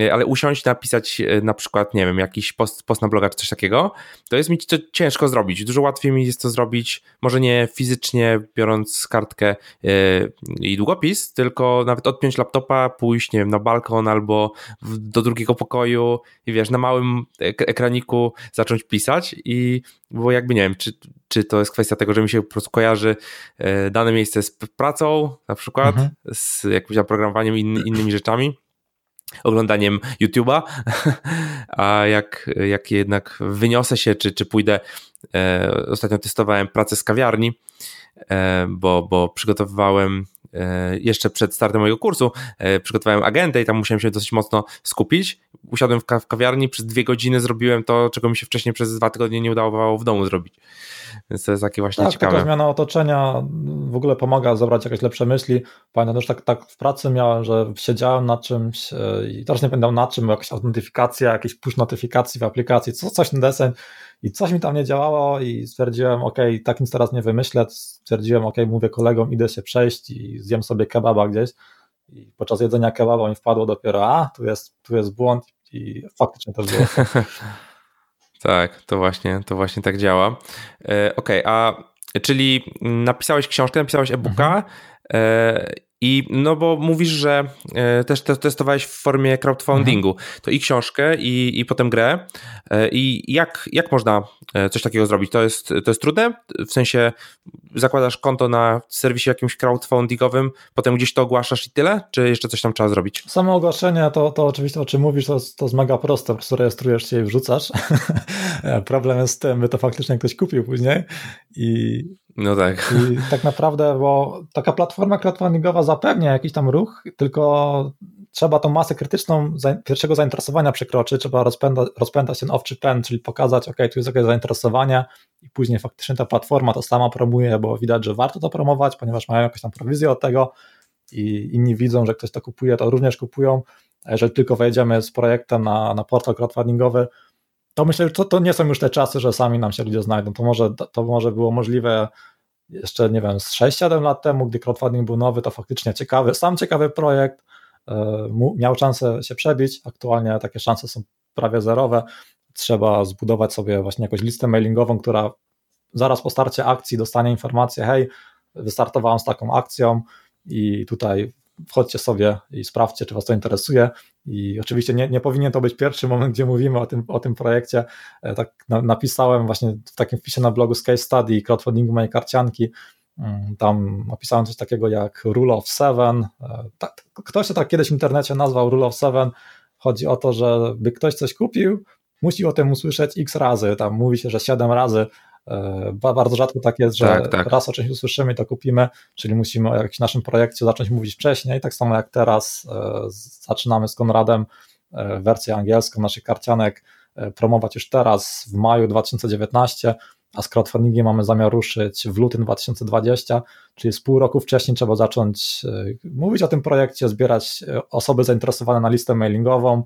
e, ale usiąść, napisać e, na przykład, nie wiem, jakiś post, post na bloga czy coś takiego, to jest mi to ciężko zrobić. Dużo łatwiej mi jest to zrobić, może nie fizycznie biorąc kartkę yy, i długopis, tylko nawet odpiąć laptopa, pójść, nie wiem, na balkon albo do drugiego pokoju i wiesz, na małym ekraniku zacząć pisać i bo jakby nie wiem, czy, czy to jest kwestia tego, że mi się po prostu kojarzy dane miejsce z pracą na przykład, mhm. z jakimś oprogramowaniem i in, innymi rzeczami, oglądaniem YouTube'a, [laughs] a jak, jak jednak wyniosę się, czy, czy pójdę, e, ostatnio testowałem pracę z kawiarni, bo, bo przygotowywałem jeszcze przed startem mojego kursu, przygotowałem agendę i tam musiałem się dosyć mocno skupić. Usiadłem w kawiarni, przez dwie godziny zrobiłem to, czego mi się wcześniej przez dwa tygodnie nie udawało w domu zrobić. Więc to jest takie właśnie tak, ciekawe. Taka zmiana otoczenia w ogóle pomaga zebrać jakieś lepsze myśli. Pamiętam też tak, tak w pracy miałem, że siedziałem nad czymś e, i też nie pamiętam nad czym, jakaś autentyfikacja, jakieś push notyfikacji w aplikacji, co, coś ten deseń i coś mi tam nie działało i stwierdziłem, ok, tak nic teraz nie wymyślę, stwierdziłem, ok, mówię kolegom, idę się przejść i zjem sobie kebaba gdzieś i podczas jedzenia kebaba mi wpadło dopiero, a, tu jest, tu jest błąd i faktycznie to było. [laughs] Tak, to właśnie, to właśnie tak działa. E, Okej, okay, a czyli napisałeś książkę, napisałeś e-booka mhm. e, i no bo mówisz, że e, też testowałeś w formie crowdfundingu, mhm. to i książkę, i, i potem grę. E, I jak, jak można e, coś takiego zrobić? To jest, to jest trudne? W sensie zakładasz konto na serwisie jakimś crowdfundingowym, potem gdzieś to ogłaszasz i tyle? Czy jeszcze coś tam trzeba zrobić? Samo ogłoszenie, to, to oczywiście o czym mówisz, to, to jest mega proste, po prostu rejestrujesz się i wrzucasz. [laughs] Problem jest z tym, by to faktycznie ktoś kupił później i no tak. I tak naprawdę, bo taka platforma crowdfundingowa zapewnia jakiś tam ruch, tylko trzeba tą masę krytyczną pierwszego zainteresowania przekroczyć, trzeba rozpęda, rozpętać ten owczy pęd, czyli pokazać, ok, tu jest jakieś zainteresowanie i później faktycznie ta platforma to sama promuje, bo widać, że warto to promować, ponieważ mają jakąś tam prowizję od tego i inni widzą, że ktoś to kupuje, to również kupują, a jeżeli tylko wejdziemy z projektem na, na portal crowdfundingowy, to myślę, że to, to nie są już te czasy, że sami nam się ludzie znajdą. To może, to może było możliwe jeszcze, nie wiem, z 6-7 lat temu, gdy crowdfunding był nowy, to faktycznie ciekawy, sam ciekawy projekt, e, miał szansę się przebić. Aktualnie takie szanse są prawie zerowe. Trzeba zbudować sobie właśnie jakąś listę mailingową, która zaraz po starcie akcji dostanie informację: hej, wystartowałem z taką akcją i tutaj wchodźcie sobie i sprawdźcie, czy Was to interesuje. I oczywiście nie, nie powinien to być pierwszy moment, gdzie mówimy o tym, o tym projekcie. E, tak napisałem właśnie w takim wpisie na blogu z case study crowdfundingu mojej karcianki. Mm, tam opisałem coś takiego jak Rule of Seven. Tak, ktoś to tak kiedyś w internecie nazwał Rule of Seven. Chodzi o to, że by ktoś coś kupił, musi o tym usłyszeć x razy. Tam mówi się, że 7 razy bardzo rzadko tak jest, że tak, tak. raz o czymś usłyszymy i to kupimy, czyli musimy o jakimś naszym projekcie zacząć mówić wcześniej, tak samo jak teraz e, zaczynamy z Konradem e, wersję angielską naszych karcianek promować już teraz w maju 2019, a z crowdfundingiem mamy zamiar ruszyć w lutym 2020, czyli z pół roku wcześniej trzeba zacząć mówić o tym projekcie, zbierać osoby zainteresowane na listę mailingową, E,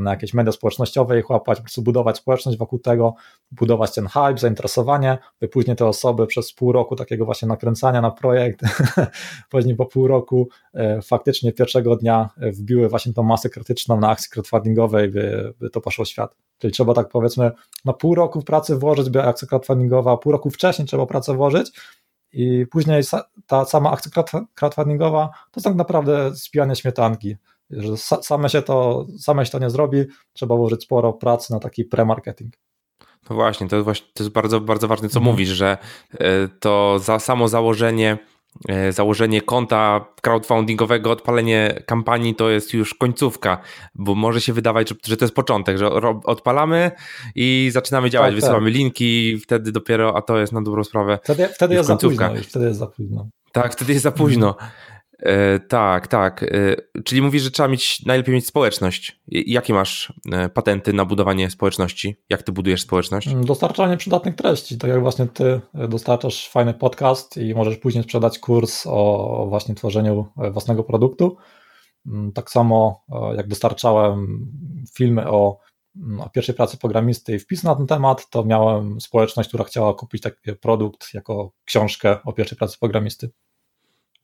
na jakieś media społecznościowe ich łapać, po prostu budować społeczność wokół tego, budować ten hype, zainteresowanie, by później te osoby przez pół roku takiego właśnie nakręcania na projekt, [laughs] później po pół roku e, faktycznie pierwszego dnia wbiły właśnie tą masę krytyczną na akcji crowdfundingowej, by, by to poszło w świat. Czyli trzeba tak powiedzmy na pół roku pracy włożyć, by akcja crowdfundingowa, pół roku wcześniej trzeba pracę włożyć, i później ta sama akcja crowdfundingowa to tak naprawdę spijanie śmietanki że same się to, same się to nie zrobi, trzeba włożyć sporo pracy na taki pre-marketing. No właśnie, to, właśnie, to jest bardzo, bardzo ważne, co mhm. mówisz, że e, to za samo założenie e, założenie konta crowdfundingowego, odpalenie kampanii to jest już końcówka, bo może się wydawać, że, to jest początek, że odpalamy i zaczynamy działać, tak, wysyłamy tak. linki, wtedy dopiero, a to jest na dobrą sprawę. Wtedy, wtedy jest końcówka. za późno, wtedy jest za późno. Tak, wtedy jest za późno. E, tak, tak. E, czyli mówisz, że trzeba mieć, najlepiej mieć społeczność. Jakie masz e, patenty na budowanie społeczności? Jak ty budujesz społeczność? Mm, dostarczanie przydatnych treści. Tak jak właśnie ty dostarczasz fajny podcast i możesz później sprzedać kurs o właśnie tworzeniu własnego produktu. Mm, tak samo jak dostarczałem filmy o, mm, o pierwszej pracy programisty i wpis na ten temat, to miałem społeczność, która chciała kupić taki produkt jako książkę o pierwszej pracy programisty.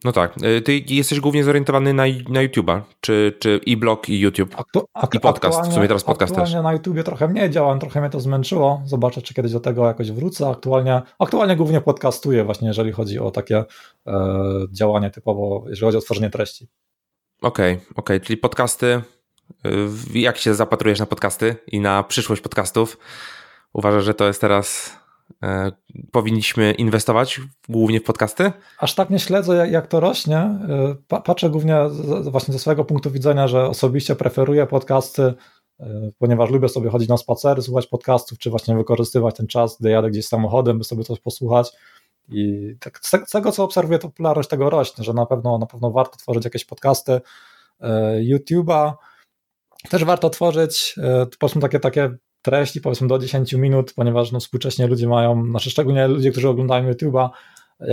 No tak. Y, ty jesteś głównie zorientowany na, na YouTube'a, czy, czy i blog, i YouTube, Aktu i podcast. W sumie teraz podcast aktualnie też. na YouTubie trochę mniej działam, trochę mnie to zmęczyło. Zobaczę, czy kiedyś do tego jakoś wrócę. Aktualnie, aktualnie głównie podcastuję właśnie, jeżeli chodzi o takie e, działanie typowo, jeżeli chodzi o tworzenie treści. Okej, okay, okej, okay. czyli podcasty. Y, jak się zapatrujesz na podcasty i na przyszłość podcastów? Uważasz, że to jest teraz E, powinniśmy inwestować głównie w podcasty? Aż tak nie śledzę, jak, to rośnie. E, patrzę głównie właśnie ze swojego punktu widzenia, że osobiście preferuję podcasty, e, ponieważ lubię sobie chodzić na spacery, słuchać podcastów, czy właśnie wykorzystywać ten czas, gdy jadę gdzieś samochodem, by sobie coś posłuchać. I tak, z tego, co obserwuję, to popularność tego rośnie, że na pewno, na pewno warto tworzyć jakieś podcasty, YouTube'a, też warto tworzyć, powiedzmy takie, takie treści, powiedzmy do 10 minut, ponieważ no, współcześnie ludzie mają, znaczy szczególnie ludzie, którzy oglądają YouTube'a,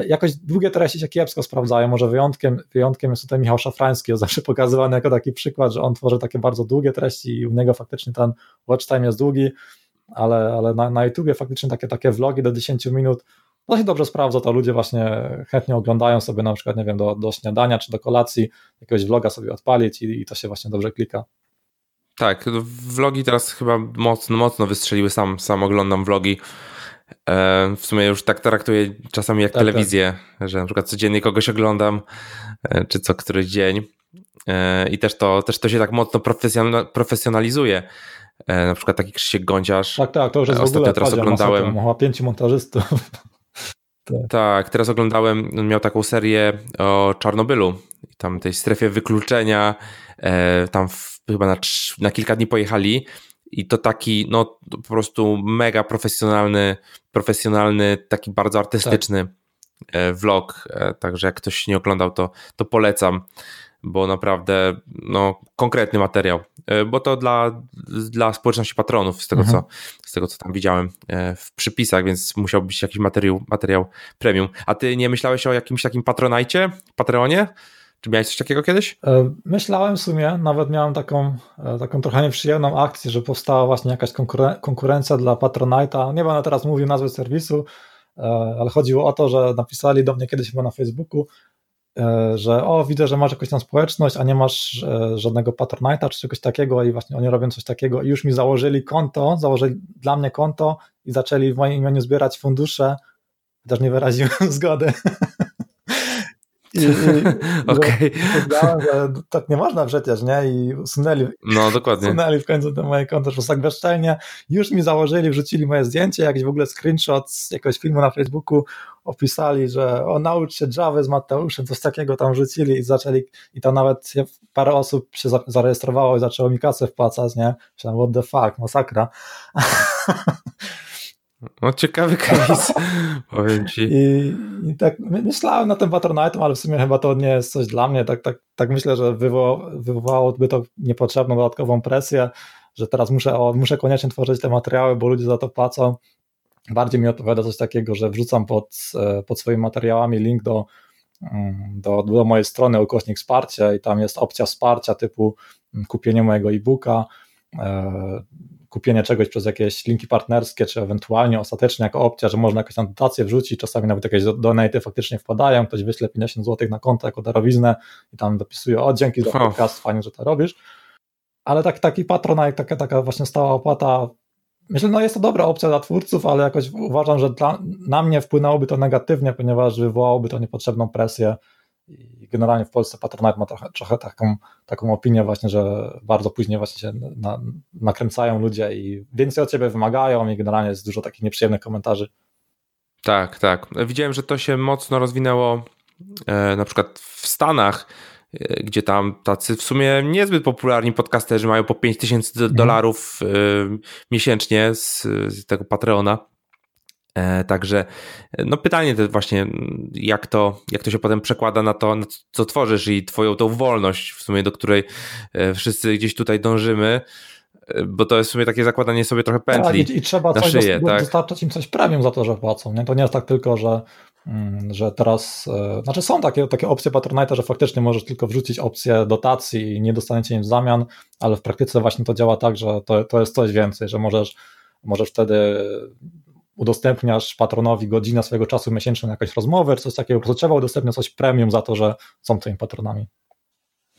jakoś długie treści się kiepsko sprawdzają. Może wyjątkiem, wyjątkiem jest tutaj Michał Szafrański, on zawsze pokazywany jako taki przykład, że on tworzy takie bardzo długie treści i u niego faktycznie ten watch time jest długi, ale, ale na, na YouTubie faktycznie takie, takie vlogi do 10 minut to się dobrze sprawdza, to ludzie właśnie chętnie oglądają sobie na przykład, nie wiem, do, do śniadania czy do kolacji jakiegoś vloga sobie odpalić i, i to się właśnie dobrze klika. Tak, vlogi teraz chyba mocno, mocno wystrzeliły, sam, sam oglądam vlogi. E, w sumie już tak traktuję czasami jak tak, telewizję, tak. że na przykład codziennie kogoś oglądam, e, czy co któryś dzień. E, I też to, też to się tak mocno profesjonalizuje. Na przykład taki Krzysiek Gąciarz. Tak, tak, to już jest Ostatnio w ogóle teraz oglądałem. Ma pięciu montażystów. [laughs] tak. tak, teraz oglądałem, miał taką serię o Czarnobylu, tam tej strefie wykluczenia, tam w, chyba na, na kilka dni pojechali i to taki, no po prostu mega profesjonalny, profesjonalny, taki bardzo artystyczny tak. vlog. E, także jak ktoś nie oglądał, to, to polecam, bo naprawdę no, konkretny materiał. E, bo to dla, dla społeczności patronów, z tego, mhm. co, z tego co tam widziałem w przypisach, więc musiał być jakiś materiał, materiał premium. A ty nie myślałeś o jakimś takim patronajcie, Patreonie? Czy miałeś coś takiego kiedyś? E, myślałem w sumie, nawet miałem taką, e, taką trochę nieprzyjemną akcję, że powstała właśnie jakaś konkurencja dla Patronite'a. Nie będę teraz mówił nazwy serwisu, e, ale chodziło o to, że napisali do mnie kiedyś chyba na Facebooku, że o, widzę, że masz jakąś tam społeczność, a nie masz żadnego Patronite'a czy czegoś takiego i właśnie oni robią coś takiego i już mi założyli konto, założyli dla mnie konto i zaczęli w moim imieniu zbierać fundusze, chociaż nie wyraziłem [laughs] zgody. [laughs] Okej. Okay. tak nie można przecież, nie? I usunęli, no, dokładnie. usunęli w końcu to moje konto, że tak bezczelnie już mi założyli, wrzucili moje zdjęcie, jakiś w ogóle screenshot z jakiegoś filmu na Facebooku, opisali, że o naucz się Java z Mateuszem, coś takiego tam rzucili i zaczęli, i tam nawet parę osób się zarejestrowało i zaczęło mi kasę wpłacać, nie? Myślałem, what the fuck, masakra. [laughs] No ciekawy [laughs] case, powiem ci. I, I, tak myślałem na tym Patronite'em, ale w sumie chyba to nie jest coś dla mnie. Tak, tak, tak myślę, że wywołało, wywołałoby to niepotrzebną dodatkową presję, że teraz muszę, o, muszę koniecznie tworzyć te materiały, bo ludzie za to płacą. Bardziej mi odpowiada coś takiego, że wrzucam pod, e, pod swoimi materiałami link do, mm, do, do mojej strony ukośnik wsparcie i tam jest opcja wsparcia typu mm, kupienie mojego e-booka, e, kupienie czegoś przez jakieś linki partnerskie, czy ewentualnie ostatecznie jako opcja, że można jakąś anotację wrzucić, czasami nawet jakieś donaty faktycznie wpadają, ktoś wyśle 50 zł na konto jako darowiznę i tam dopisuje, o dzięki za podcast, fajnie, że to robisz. Ale tak, taki patronat, taka, taka właśnie stała opłata, myślę, no jest to dobra opcja dla twórców, ale jakoś uważam, że dla, na mnie wpłynęłoby to negatywnie, ponieważ wywołałoby to niepotrzebną presję i generalnie w Polsce Patronite ma trochę, trochę taką, taką opinię właśnie, że bardzo później właśnie się na, nakręcają ludzie i więcej od ciebie wymagają i generalnie jest dużo takich nieprzyjemnych komentarzy. Tak, tak. Widziałem, że to się mocno rozwinęło e, na przykład w Stanach, e, gdzie tam tacy w sumie niezbyt popularni podcasterzy mają po 5000 mhm. dolarów e, miesięcznie z, z tego Patreona także no pytanie to właśnie, jak to, jak to się potem przekłada na to, na co tworzysz i twoją tą wolność w sumie, do której e, wszyscy gdzieś tutaj dążymy, e, bo to jest w sumie takie zakładanie sobie trochę pętli tak, i, i, trzeba na coś szyję, tak? dostarczać im coś premium za to, że płacą. Nie? To nie jest tak tylko, że, mm, że teraz, znaczy są takie, takie opcje Patronite, że faktycznie możesz tylko wrzucić opcję dotacji i nie dostaniecie im w zamian, ale w praktyce właśnie to działa tak, że to, to jest coś więcej, że możesz możesz wtedy udostępniasz patronowi godzinę swojego czasu miesięcznie na jakąś rozmowę, czy coś takiego, po prostu trzeba udostępniać coś premium za to, że są twoimi patronami.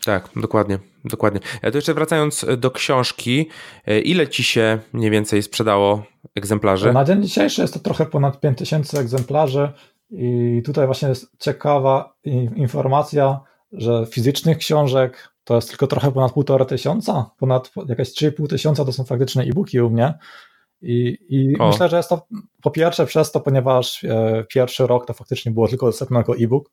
Tak, dokładnie, dokładnie. Ja to jeszcze wracając do książki, e, ile ci się mniej więcej sprzedało egzemplarzy? Na dzień dzisiejszy jest to trochę ponad 5000 egzemplarzy i tutaj właśnie jest ciekawa informacja, że fizycznych książek to jest tylko trochę ponad półtora tysiąca, ponad jakieś 3,5 tysiąca to są faktyczne e-booki u mnie, i, i myślę, że jest to po pierwsze przez to, ponieważ e, pierwszy rok to faktycznie było tylko dostępne jako e-book.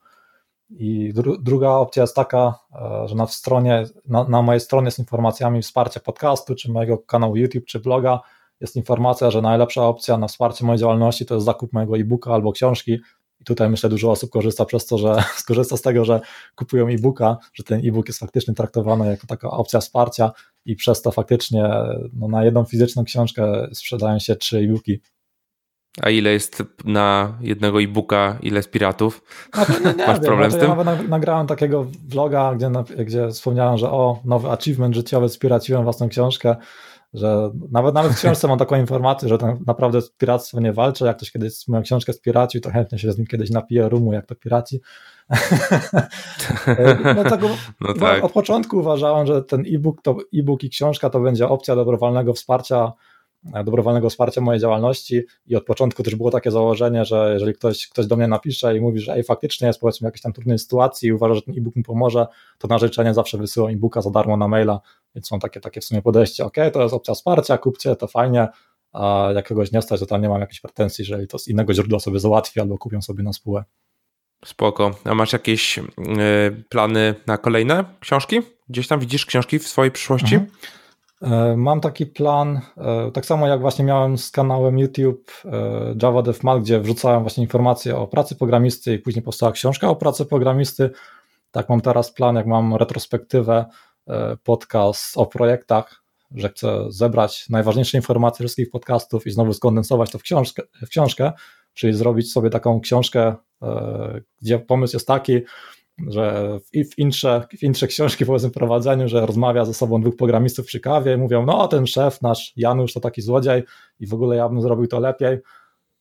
I dru, druga opcja jest taka, e, że na stronie, na, na, mojej stronie z informacjami wsparcia podcastu, czy mojego kanału YouTube, czy bloga jest informacja, że najlepsza opcja na wsparcie mojej działalności to jest zakup mojego e-booka albo książki. Tutaj myślę, dużo osób korzysta przez to, że [laughs] skorzysta z tego, że kupują e-booka, że ten e-book jest faktycznie traktowany jako taka opcja wsparcia i przez to faktycznie no, na jedną fizyczną książkę sprzedają się trzy e-booki. A ile jest na jednego e-booka, ile z piratów? No, nie, [laughs] nie, Masz wiem, problem z tym? Ja nawet nagrałem takiego vloga, gdzie, gdzie wspomniałem, że o, nowy achievement życiowy, spiraciłem własną książkę, że nawet nawet w książce mam taką informację, że tak naprawdę z piractwem nie walczę, jak ktoś kiedyś moją książkę spiracił, to chętnie się z nim kiedyś napiję rumu, jak to piraci. [laughs] no, tak, no tak. Od początku uważałem, że ten e-book, to e-book i książka to będzie opcja dobrowolnego wsparcia dobrowolnego wsparcia mojej działalności i od początku też było takie założenie, że jeżeli ktoś, ktoś do mnie napisze i mówi, że ej, faktycznie jest powiedzmy w jakiejś tam trudnej sytuacji i uważa, że ten e-book mu pomoże, to na życzenie zawsze wysyłam e-booka za darmo na maila, więc są takie, takie w sumie podejście, ok, to jest opcja wsparcia, kupcie, to fajnie, a jak kogoś nie stać, to tam nie mam jakichś pretensji, jeżeli to z innego źródła sobie załatwi albo kupią sobie na spółę. Spoko. A masz jakieś y, plany na kolejne książki? Gdzieś tam widzisz książki w swojej przyszłości? Mhm. E, mam taki plan, e, tak samo jak właśnie miałem z kanałem YouTube e, Java DevMat, gdzie wrzucałem właśnie informacje o pracy programisty i później powstała książka o pracy programisty. Tak mam teraz plan, jak mam retrospektywę, podcast o projektach, że chcę zebrać najważniejsze informacje wszystkich podcastów i znowu skondensować to w książkę, w książkę czyli zrobić sobie taką książkę, gdzie pomysł jest taki, że w intrze, w intrze książki prowadzeniu, że rozmawia ze sobą dwóch programistów przy kawie mówią, no ten szef nasz Janusz to taki złodziej i w ogóle ja bym zrobił to lepiej.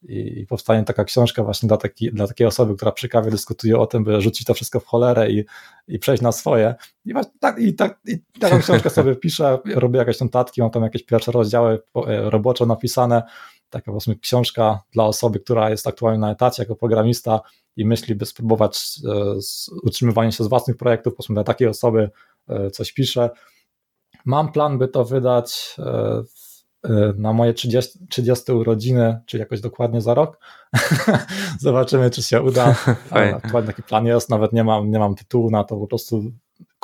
I, i powstanie taka książka właśnie dla, taki, dla takiej osoby, która przy kawie dyskutuje o tym, by rzucić to wszystko w cholerę i, i przejść na swoje. I, właśnie tak, i, tak, i taką książkę sobie piszę, robię jakieś notatki, mam tam jakieś pierwsze rozdziały e, robocze napisane, taka właśnie książka dla osoby, która jest aktualnie na etacie jako programista i myśli, by spróbować e, utrzymywania się z własnych projektów, powiedzmy dla takiej osoby e, coś piszę. Mam plan, by to wydać e, na moje 30, 30 urodziny, czyli jakoś dokładnie za rok. [laughs] Zobaczymy, czy się uda. [laughs] Aktualnie taki plan jest, nawet nie mam, nie mam tytułu na to, po prostu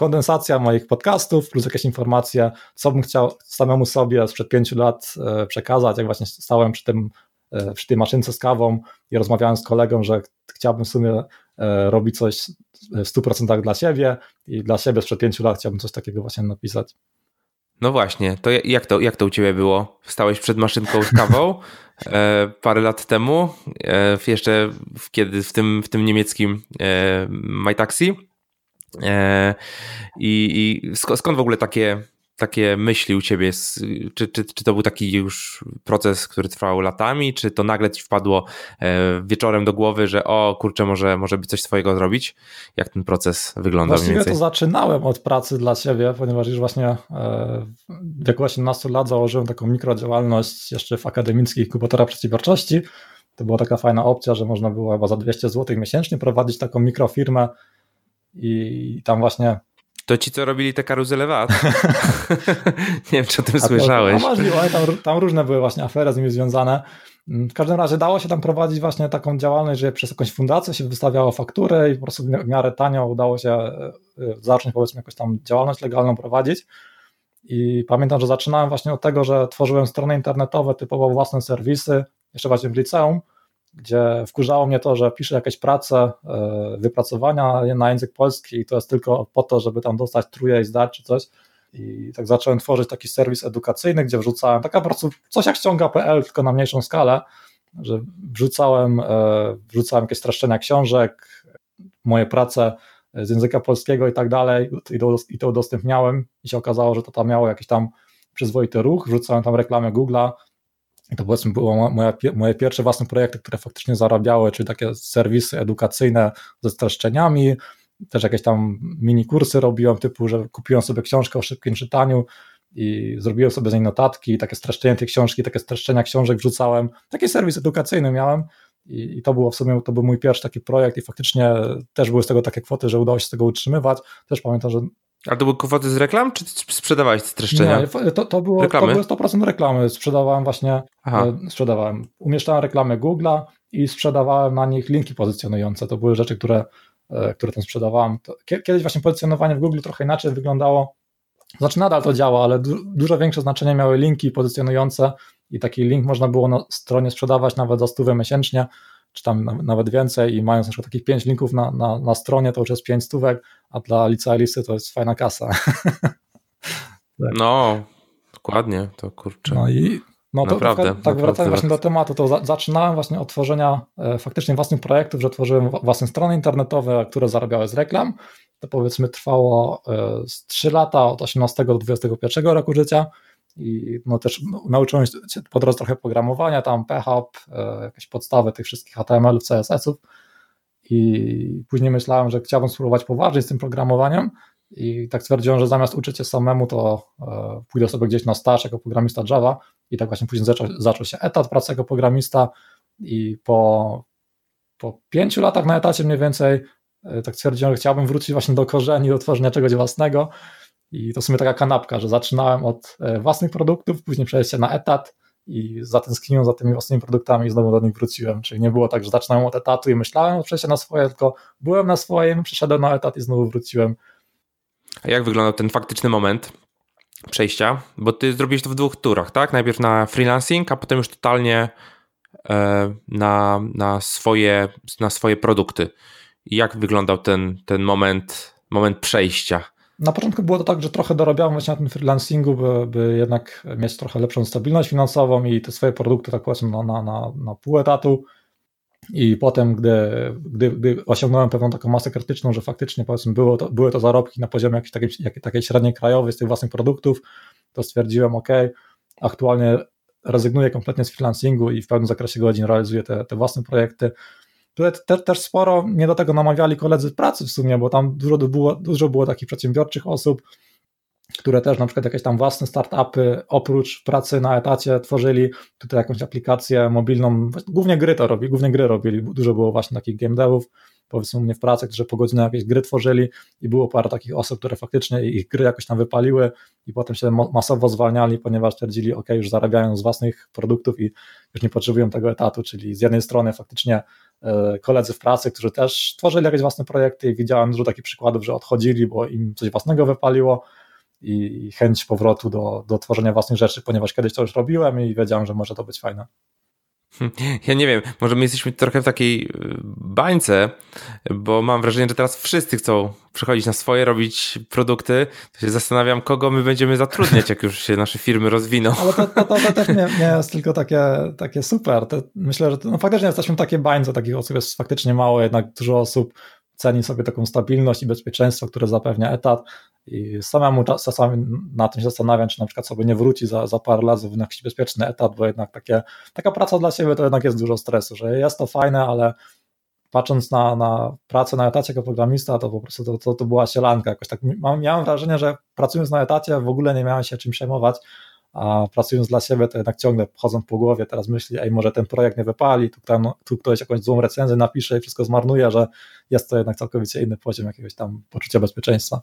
kondensacja moich podcastów, plus jakieś informacje, co bym chciał samemu sobie sprzed pięciu lat przekazać, jak właśnie stałem przy tym E, przy tej maszynce z kawą i rozmawiałem z kolegą, że chciałbym w sumie e, robić coś w 100% dla siebie i dla siebie sprzed pięciu lat chciałbym coś takiego właśnie napisać. No właśnie, to jak to, jak to u ciebie było? Stałeś przed maszynką z kawą [laughs] e, parę lat temu, e, jeszcze w, kiedy w tym, w tym niemieckim e, MyTaxi. E, I, i skąd w ogóle takie, takie myśli u ciebie? Czy, czy, czy to był taki już proces, który trwał latami, czy to nagle ci wpadło e, wieczorem do głowy, że o kurczę, może, może by coś swojego zrobić? Jak ten proces wygląda? Właściwie to zaczynałem od pracy dla siebie, ponieważ już właśnie e, w wieku 18 lat założyłem taką mikrodziałalność jeszcze w akademickiej inkubatora przedsiębiorczości. To była taka fajna opcja, że można było chyba za 200 zł miesięcznie prowadzić taką mikrofirmę i tam właśnie to ci, co robili te karuzele VAT. [laughs] nie wiem, czy o tym a słyszałeś. To, a możliwe, tam, tam różne były właśnie afery z nimi związane. Mm, w każdym razie dało się tam prowadzić właśnie taką działalność, że przez jakąś fundację się wystawiało faktury i po prostu w miarę tanio udało się e, e, zacząć powiedzmy jakąś tam działalność legalną prowadzić. I pamiętam, że zaczynałem właśnie od tego, że tworzyłem strony internetowe, typowo własne serwisy, jeszcze właśnie w liceum, gdzie wkurzało mnie to, że piszę jakieś prace, e, wypracowania na język polski i to jest tylko po to, żeby tam dostać truje i zdać czy coś. I tak zacząłem tworzyć taki serwis edukacyjny, gdzie wrzucałem taka po prostu coś jak ściąga.pl, tylko na mniejszą skalę, że wrzucałem, e, wrzucałem jakieś streszczenia książek, moje prace z języka polskiego i tak dalej i to udostępniałem. I się okazało, że to tam miało jakiś tam przyzwoity ruch, wrzucałem tam reklamę Google'a, to powiedzmy było moje, moje pierwsze własne projekty, które faktycznie zarabiały, czyli takie serwisy edukacyjne ze streszczeniami, też jakieś tam mini kursy robiłem, typu, że kupiłem sobie książkę o szybkim czytaniu i zrobiłem sobie z niej notatki, takie streszczenie tej książki, takie streszczenia książek wrzucałem. Taki serwis edukacyjny miałem i, i to było w sumie, to był mój pierwszy taki projekt i faktycznie też były z tego takie kwoty, że udało się z tego utrzymywać. Też pamiętam, że a to były kwoty z reklam, czy sprzedawałeś streszczenia? Nie, to, to, było, reklamy? to było 100% reklamy. Sprzedawałem właśnie, Aha. E, sprzedawałem. Umieszczałem reklamy Google'a i sprzedawałem na nich linki pozycjonujące. To były rzeczy, które, e, które tam sprzedawałem. Kiedyś właśnie pozycjonowanie w Google trochę inaczej wyglądało. Znaczy nadal to działa, ale du dużo większe znaczenie miały linki pozycjonujące i taki link można było na stronie sprzedawać nawet za stówę miesięcznie czy tam nawet więcej i mając na przykład takich pięć linków na, na, na stronie, to już jest pięć stówek, a dla licealisty to jest fajna kasa. [laughs] tak. No, dokładnie, to kurczę. No i no to naprawdę, tak, tak wracając właśnie do tematu, to za, zaczynałem właśnie od tworzenia e, faktycznie własnych projektów, że tworzyłem własne strony internetowe, które zarabiały z reklam. To powiedzmy trwało e, z 3 lata, od 18 do 21 roku życia i no też nauczyłem się po drodze trochę programowania, tam PHP, e, jakieś podstawy tych wszystkich HTML, CSS-ów i później myślałem, że chciałbym spróbować poważnie z tym programowaniem. I tak stwierdziłem, że zamiast uczyć się samemu, to e, pójdę sobie gdzieś na staż jako programista Java i tak właśnie później zaczął, zaczął się etat pracy jako programista. I po, po pięciu latach na etacie mniej więcej e, tak stwierdziłem, że chciałbym wrócić właśnie do korzeni, do tworzenia czegoś własnego i to w sumie taka kanapka, że zaczynałem od e, własnych produktów, później przejście na etat i zatęskniłem za tymi własnymi produktami i znowu do nich wróciłem. Czyli nie było tak, że zaczynałem od etatu i myślałem o przejściu na swoje, tylko byłem na swoim, przeszedłem na etat i znowu wróciłem. A jak wyglądał ten faktyczny moment przejścia? Bo ty zrobiłeś to w dwóch turach, tak? Najpierw na freelancing, a potem już totalnie e, na, na, swoje, na swoje produkty. Jak wyglądał ten, ten moment, moment przejścia? Na początku było to tak, że trochę dorabiałem właśnie na tym freelancingu, by, by jednak mieć trochę lepszą stabilność finansową i te swoje produkty, tak powiedzmy, na, na, na, na pół etatu. I potem, gdy, gdy, gdy osiągnąłem pewną taką masę krytyczną, że faktycznie powiedzmy było to, były to zarobki na poziomie jakiejś takiej, takiej średniej krajowej z tych własnych produktów, to stwierdziłem, ok, aktualnie rezygnuję kompletnie z freelancingu i w pewnym zakresie godzin realizuję te, te własne projekty. Tutaj te, też sporo mnie do tego namawiali koledzy z pracy w sumie, bo tam dużo było, dużo było takich przedsiębiorczych osób, które też na przykład jakieś tam własne startupy oprócz pracy na etacie tworzyli, tutaj jakąś aplikację mobilną, głównie gry to robili, głównie gry robili, dużo było właśnie takich game devów, powiedzmy u mnie w pracy, którzy po godzinach jakieś gry tworzyli i było parę takich osób, które faktycznie ich gry jakoś tam wypaliły i potem się masowo zwalniali, ponieważ twierdzili, ok, już zarabiają z własnych produktów i już nie potrzebują tego etatu, czyli z jednej strony faktycznie koledzy w pracy, którzy też tworzyli jakieś własne projekty i widziałem dużo takich przykładów, że odchodzili, bo im coś własnego wypaliło, i chęć powrotu do, do tworzenia własnych rzeczy, ponieważ kiedyś to już robiłem i wiedziałem, że może to być fajne. Ja nie wiem, może my jesteśmy trochę w takiej y, bańce, bo mam wrażenie, że teraz wszyscy chcą przychodzić na swoje, robić produkty. To się zastanawiam, kogo my będziemy zatrudniać, jak już się nasze firmy rozwiną. Ale to, to, to, to też nie, nie, jest [laughs] tylko takie, takie super. Myślę, że no faktycznie jesteśmy w takiej bańce, takich osób jest faktycznie mało, jednak dużo osób ceni sobie taką stabilność i bezpieczeństwo, które zapewnia etat i samemu czasami na tym się zastanawiam, czy na przykład sobie nie wróci za, za parę lat na jakiś bezpieczny etat, bo jednak takie, taka praca dla siebie to jednak jest dużo stresu, że jest to fajne, ale patrząc na, na pracę na etacie jako programista, to po prostu to, to, to była sielanka jakoś tak. Miałem wrażenie, że pracując na etacie w ogóle nie miałem się czym przejmować, a pracując dla siebie, to jednak ciągle chodzą po głowie, teraz myśli, ej, może ten projekt nie wypali, tu, tam, tu ktoś jakąś złą recenzję napisze i wszystko zmarnuje, że jest to jednak całkowicie inny poziom jakiegoś tam poczucia bezpieczeństwa.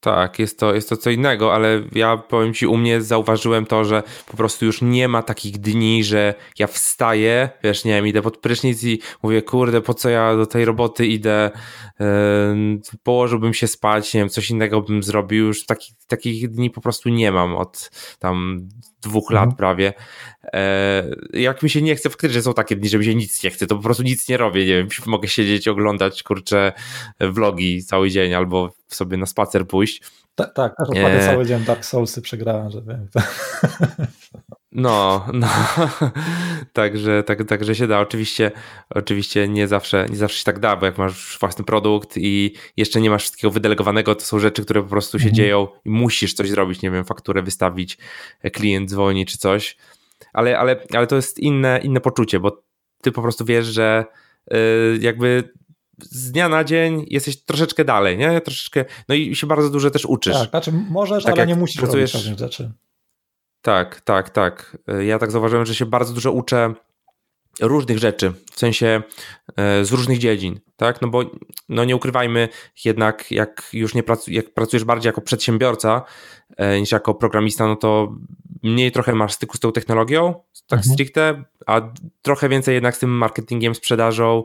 Tak, jest to, jest to co innego, ale ja powiem ci, u mnie zauważyłem to, że po prostu już nie ma takich dni, że ja wstaję, wiesz, nie wiem, idę pod prysznic i mówię, kurde, po co ja do tej roboty idę, yy, położyłbym się spać, nie wiem, coś innego bym zrobił, już takich, takich dni po prostu nie mam od tam dwóch lat mhm. prawie. E, jak mi się nie chce, faktycznie są takie dni, że mi się nic nie chce, to po prostu nic nie robię, nie wiem, [laughs] mogę siedzieć, oglądać, kurczę, vlogi cały dzień albo sobie na spacer pójść. Tak, tak, e... cały dzień Dark Soulsy przegrałem, że wiem. [laughs] No, no. [laughs] także, tak, także się da. Oczywiście, oczywiście nie zawsze, nie zawsze się tak da, bo jak masz własny produkt i jeszcze nie masz wszystkiego wydelegowanego, to są rzeczy, które po prostu się mhm. dzieją i musisz coś zrobić, nie wiem, fakturę wystawić, klient dzwoni czy coś. Ale, ale, ale to jest inne, inne poczucie, bo ty po prostu wiesz, że yy, jakby z dnia na dzień jesteś troszeczkę dalej, nie? Troszeczkę, no i się bardzo dużo też uczysz. Tak, znaczy możesz, tak ale nie musisz pracujesz, robić pewnych rzeczy. Tak, tak, tak. Ja tak zauważyłem, że się bardzo dużo uczę różnych rzeczy, w sensie e, z różnych dziedzin, tak? No bo no nie ukrywajmy, jednak jak już nie pracu jak pracujesz bardziej jako przedsiębiorca e, niż jako programista, no to mniej trochę masz styku z tą technologią, tak mhm. stricte, a trochę więcej jednak z tym marketingiem, sprzedażą,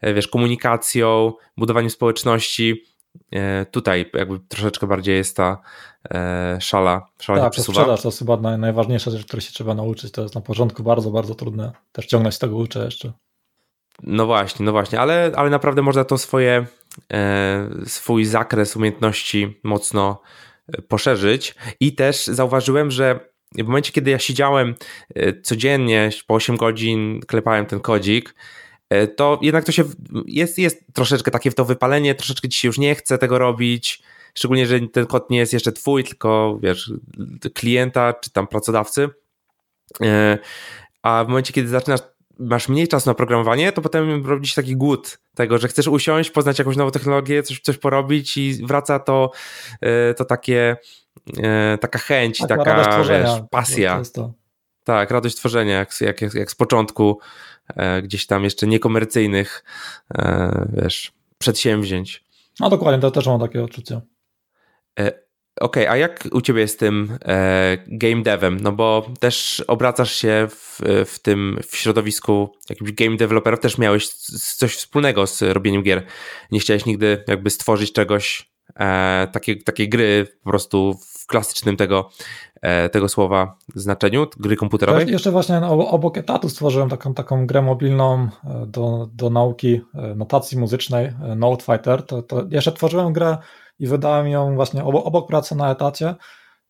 e, wiesz, komunikacją, budowaniem społeczności. Tutaj jakby troszeczkę bardziej jest ta e, szala, szala tak, przesuwa. sprzedaż to jest chyba naj, najważniejsza rzecz, której się trzeba nauczyć. To jest na początku bardzo, bardzo trudne. Też ciągle się tego uczę jeszcze. No właśnie, no właśnie, ale, ale naprawdę można to swoje, e, swój zakres umiejętności mocno e, poszerzyć. I też zauważyłem, że w momencie, kiedy ja siedziałem e, codziennie po 8 godzin, klepałem ten kodzik, e, to jednak to się jest, jest troszeczkę takie w to wypalenie, troszeczkę ci się już nie chce tego robić, szczególnie, że ten kod nie jest jeszcze twój, tylko wiesz, klienta czy tam pracodawcy. E, a w momencie, kiedy zaczynasz masz mniej czasu na programowanie, to potem robisz taki głód tego, że chcesz usiąść, poznać jakąś nową technologię, coś, coś porobić i wraca to, to takie taka chęć, tak, taka wiesz, pasja. Tak, radość tworzenia, jak, jak, jak z początku gdzieś tam jeszcze niekomercyjnych wiesz, przedsięwzięć. No dokładnie, to też mam takie odczucie. E, okej, okay, a jak u ciebie jest tym e, game devem? No bo też obracasz się w, w tym w środowisku jakimś game developerów, też miałeś coś wspólnego z robieniem gier. Nie chciałeś nigdy jakby stworzyć czegoś, e, takiej, takiej gry po prostu w klasycznym tego, e, tego słowa znaczeniu, gry komputerowej? jeszcze właśnie obok etatu stworzyłem taką, taką grę mobilną e, do, do nauki e, notacji muzycznej, Note Fighter. To, to jeszcze tworzyłem grę i wydałem ją właśnie obok, obok pracy na etacie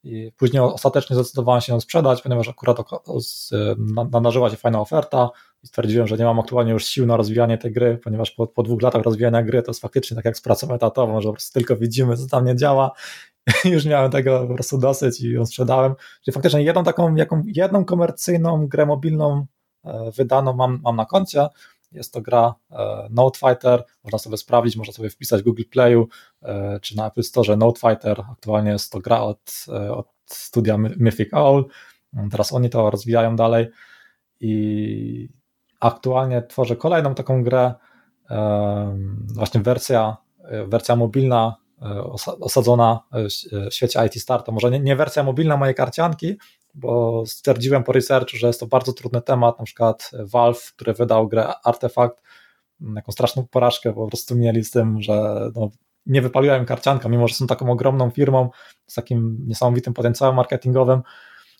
i później ostatecznie zdecydowałem się ją sprzedać, ponieważ akurat nadarzyła się fajna oferta i stwierdziłem, że nie mam aktualnie już sił na rozwijanie tej gry, ponieważ po, po dwóch latach rozwijania gry to jest faktycznie tak jak z pracą etatową, że po prostu tylko widzimy, co tam nie działa [laughs] już miałem tego po prostu dosyć i ją sprzedałem. Czyli faktycznie jedną taką, jaką, jedną komercyjną grę mobilną e, wydaną mam, mam na koncie, jest to gra e, Note Fighter, można sobie sprawdzić, można sobie wpisać w Google Playu e, czy na Apple Store Note Fighter. Aktualnie jest to gra od, od studia Mythic Owl. Teraz oni to rozwijają dalej i aktualnie tworzę kolejną taką grę, właśnie wersja, wersja mobilna osadzona w świecie IT Start. To może nie, nie wersja mobilna mojej karcianki, bo stwierdziłem po researchu, że jest to bardzo trudny temat, na przykład Valve, który wydał grę Artefact, jaką straszną porażkę po prostu mieli z tym, że no, nie wypaliłem karcianka, mimo że są taką ogromną firmą z takim niesamowitym potencjałem marketingowym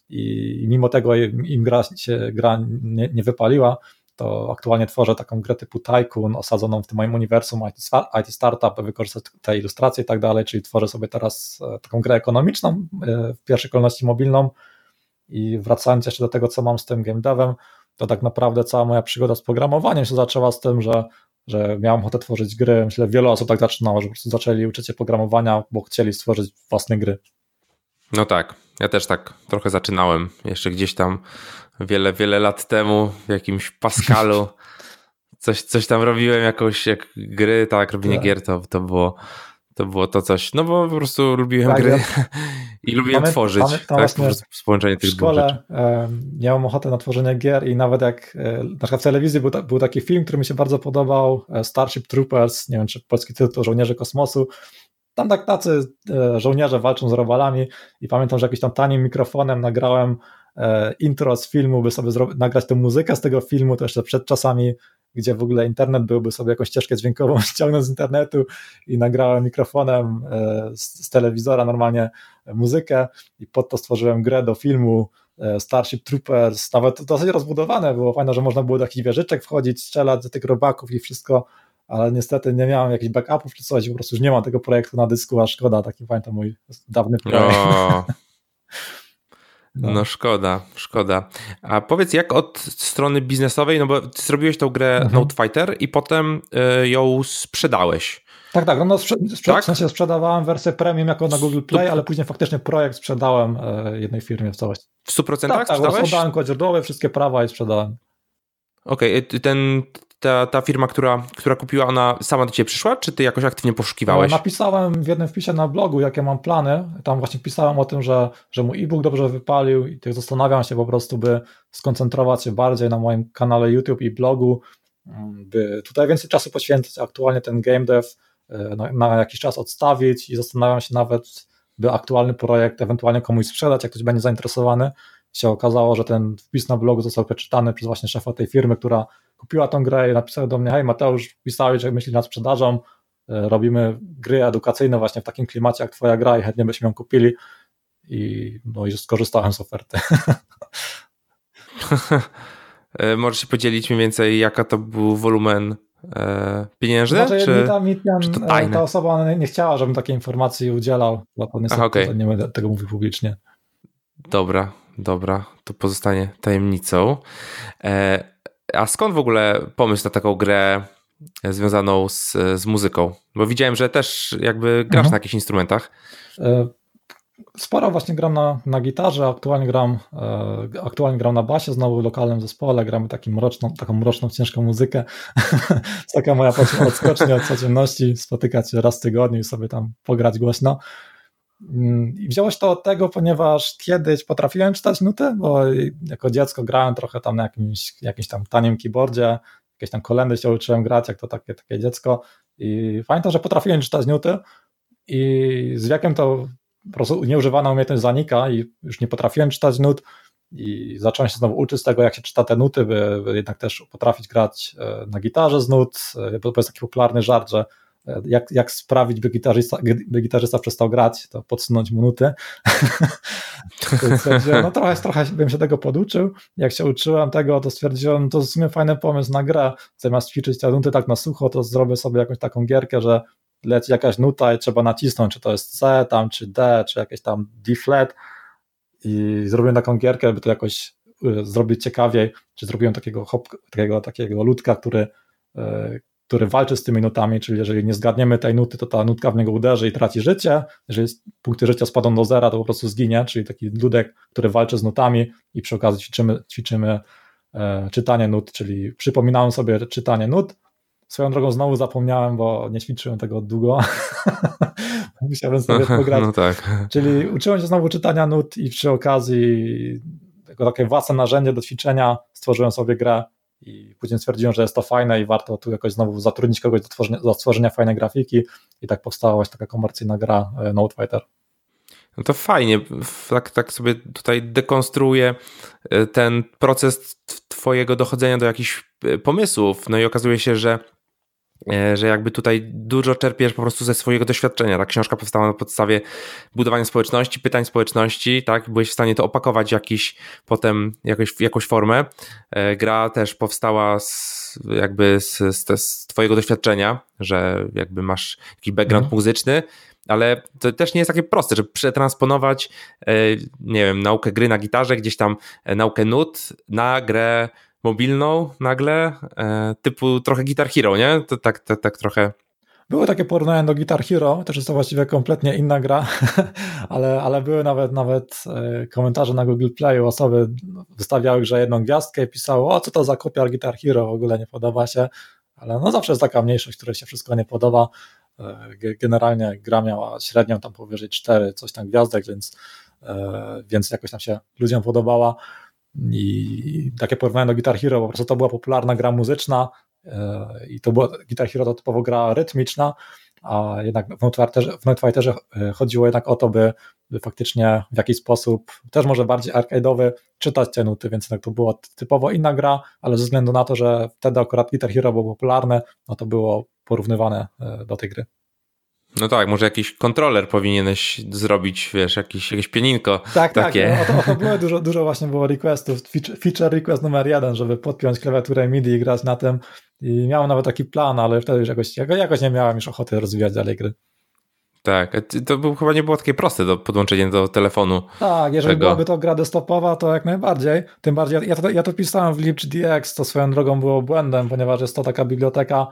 i mimo tego im gra się gra nie, nie wypaliła, to aktualnie tworzę taką grę typu Tycoon osadzoną w tym moim uniwersum IT, Startup, wykorzystać te ilustracje i tak dalej, czyli tworzę sobie teraz e, taką grę ekonomiczną, e, w pierwszej kolejności mobilną, i wracając jeszcze do tego, co mam z tym game devem, to tak naprawdę cała moja przygoda z programowaniem się zaczęła z tym, że, że miałem ochotę tworzyć gry. Myślę, wiele osób tak zaczynało, że po prostu zaczęli uczyć się programowania, bo chcieli stworzyć własne gry. No tak, ja też tak trochę zaczynałem. Jeszcze gdzieś tam wiele, wiele lat temu w jakimś Pascalu [laughs] coś, coś tam robiłem, jakąś jak gry, tak, robienie tak. gier to, to było to było to coś, no bo po prostu lubiłem tak, gry ja... [laughs] i lubiłem mamy, tworzyć. Mamy tak, połączenie tych w szkole miałem ochotę na tworzenie gier i nawet jak e, na przykład w telewizji był, był taki film, który mi się bardzo podobał, e, Starship Troopers, nie wiem czy polski tytuł, Żołnierze Kosmosu, tam tak tacy e, żołnierze walczą z robalami i pamiętam, że jakimś tam tanim mikrofonem nagrałem e, intro z filmu, by sobie nagrać tę muzykę z tego filmu, to jeszcze przed czasami gdzie w ogóle internet byłby sobie jakąś ścieżkę dźwiękową [laughs] ściągnąć z internetu i nagrałem mikrofonem e, z, z telewizora normalnie muzykę i pod to stworzyłem grę do filmu Starship Troopers, nawet dosyć rozbudowane było, fajne, że można było do jakichś wieżyczek wchodzić, strzelać do tych robaków i wszystko, ale niestety nie miałem jakichś backupów czy coś, po prostu już nie mam tego projektu na dysku, a szkoda, taki pamiętam mój dawny projekt. [laughs] No. no. szkoda, szkoda. A powiedz, jak od strony biznesowej, no bo ty zrobiłeś tą grę mhm. Note Fighter i potem y, ją sprzedałeś. Tak, tak, no sprze sprze tak? w sensie sprzedawałem wersję premium jako na Google Play, ale później faktycznie projekt sprzedałem y, jednej firmie w całości. W 100% tak, tak, sprzedałeś? Tak, kod źródłowy, wszystkie prawa i sprzedałem. Okej, okay, ten ta, ta firma, która, która kupiła, ona sama do ciebie przyszła, czy ty jakoś aktywnie poszukiwałeś? No, napisałem w jednym wpisie na blogu, jakie mam plany. Tam właśnie pisałem o tym, że, że mój e-book dobrze wypalił i tak zastanawiam się po prostu, by skoncentrować się bardziej na moim kanale YouTube i blogu, by tutaj więcej czasu poświęcić. Aktualnie ten game dev e, na, na jakiś czas odstawić i zastanawiam się nawet, by aktualny projekt ewentualnie komuś sprzedać, jak ktoś będzie zainteresowany. Się okazało, że ten wpis na blogu został przeczytany przez właśnie szefa tej firmy, która kupiła tą grę i napisała do mnie, hej Mateusz, pisałeś, że myśli nad sprzedażą, e, robimy gry edukacyjne właśnie w takim klimacie jak twoja gra i chętnie byśmy ją kupili i no i skorzystałem z oferty. [laughs] E, możesz się podzielić mniej więcej, jaka to był wolumen e, pieniężny? Znaczy, czy, ta, mi tam, czy to tajne? ta osoba nie chciała, żebym takiej informacji udzielał, niestety Aha, okay. nie będę tego mówił publicznie. Dobra, dobra, to pozostanie tajemnicą. E, a skąd w ogóle pomysł na taką grę związaną z, z muzyką? Bo widziałem, że też jakby grasz mhm. na jakichś instrumentach. E, sporo właśnie gram na, na gitarze, aktualnie gram, e, aktualnie gram na basie, znowu w lokalnym zespole, gramy taką mroczną, taką mroczną, ciężką muzykę. [laughs] taka moja odskocznia od codzienności, spotykać się raz w tygodniu i sobie tam pograć głośno. Mm, I wziąłeś to od tego, ponieważ kiedyś potrafiłem czytać nuty, bo jako dziecko grałem trochę tam na jakimś, jakimś tam tanim keyboardzie, jakieś tam kolendy się uczyłem grać, jak to takie, takie dziecko. I pamiętam, że potrafiłem czytać nuty i z wiekiem to po prostu nieużywana umiejętność zanika i już nie potrafiłem czytać nut. I zacząłem się znowu uczyć tego, jak się czyta te nuty, by, by jednak też potrafić grać e, na gitarze z nut, e, bo to jest taki popularny żart, że jak, jak sprawić, by gitarzysta, by gitarzysta przestał grać, to podsunąć mu nuty. [laughs] no trochę, trochę bym się tego poduczył. Jak się uczyłem tego, to stwierdziłem, to w sumie fajny pomysł na grę. Zamiast ćwiczyć te nuty tak na sucho, to zrobię sobie jakąś taką gierkę, że leci jakaś nuta i trzeba nacisnąć, czy to jest C tam, czy D, czy jakieś tam D flat i zrobiłem taką gierkę, by to jakoś y, zrobić ciekawiej, czy zrobiłem takiego hop, takiego, takiego ludka, który, y, który walczy z tymi nutami, czyli jeżeli nie zgadniemy tej nuty, to ta nutka w niego uderzy i traci życie, jeżeli punkty życia spadną do zera, to po prostu zginie, czyli taki ludek, który walczy z nutami i przy okazji ćwiczymy, ćwiczymy e, czytanie nut, czyli przypominałem sobie czytanie nut, Swoją drogą znowu zapomniałem, bo nie ćwiczyłem tego długo. [laughs] Musiałem sobie pograć. No tak. Czyli uczyłem się znowu czytania nut i przy okazji jako takie własne narzędzie do ćwiczenia stworzyłem sobie grę i później stwierdziłem, że jest to fajne i warto tu jakoś znowu zatrudnić kogoś do, tworzenia, do stworzenia fajnej grafiki. I tak powstała właśnie taka komercyjna gra e, Note Fighter. No to fajnie, tak, tak sobie tutaj dekonstruuję e, ten proces twojego dochodzenia do jakichś e, pomysłów, no i okazuje się, że że jakby tutaj dużo czerpiesz po prostu ze swojego doświadczenia. Ta książka powstała na podstawie budowania społeczności, pytań społeczności, tak? Byłeś w stanie to opakować jakiś potem jakoś, jakąś formę. E, gra też powstała z, jakby z, z, z twojego doświadczenia, że jakby masz jakiś background mhm. muzyczny, ale to też nie jest takie proste, żeby przetransponować, e, nie wiem, naukę gry na gitarze, gdzieś tam naukę nut na grę mobilną nagle, e, typu trochę Guitar Hero, nie? To tak, tak, tak trochę były takie porównania do Guitar Hero, też jest to właściwie kompletnie inna gra, [laughs] ale, ale były nawet nawet e, komentarze na Google Playu, osoby wystawiały że jedną gwiazdkę i pisały, o co to za kopia Guitar Hero, w ogóle nie podoba się, ale no zawsze jest taka mniejszość, której się wszystko nie podoba. E, generalnie gra miała średnią tam powyżej 4, coś tam gwiazdek, więc, więc jakoś tam się ludziom podobała. I takie porównanie do Guitar Hero, po prostu to była popularna gra muzyczna e, i to była Guitar Hero to typowo gra rytmiczna, a jednak w Night Fighterze e, chodziło jednak o to, by, by faktycznie w jakiś sposób, też może bardziej arcade'owy, czytać te nuty, więc jednak to była typowo inna gra, ale ze względu na to, że wtedy akurat Guitar Hero było popularne, no to było porównywane e, do tej gry. No tak, może jakiś kontroler powinieneś zrobić, wiesz, jakiś, jakieś pieninko. Tak, tak takie. tak. No, o, to, o to [laughs] było dużo, dużo właśnie było requestów. Feature request numer jeden, żeby podpiąć klawiaturę MIDI i grać na tym. I miałem nawet taki plan, ale wtedy już jakoś, jakoś nie miałem już ochoty rozwijać dalej gry. Tak, to był, chyba nie było takie proste do podłączenia do telefonu. Tak, jeżeli tego. byłaby to gra desktopowa, to jak najbardziej. Tym bardziej, ja to, ja to pisałem w LibGDX, to swoją drogą było błędem, ponieważ jest to taka biblioteka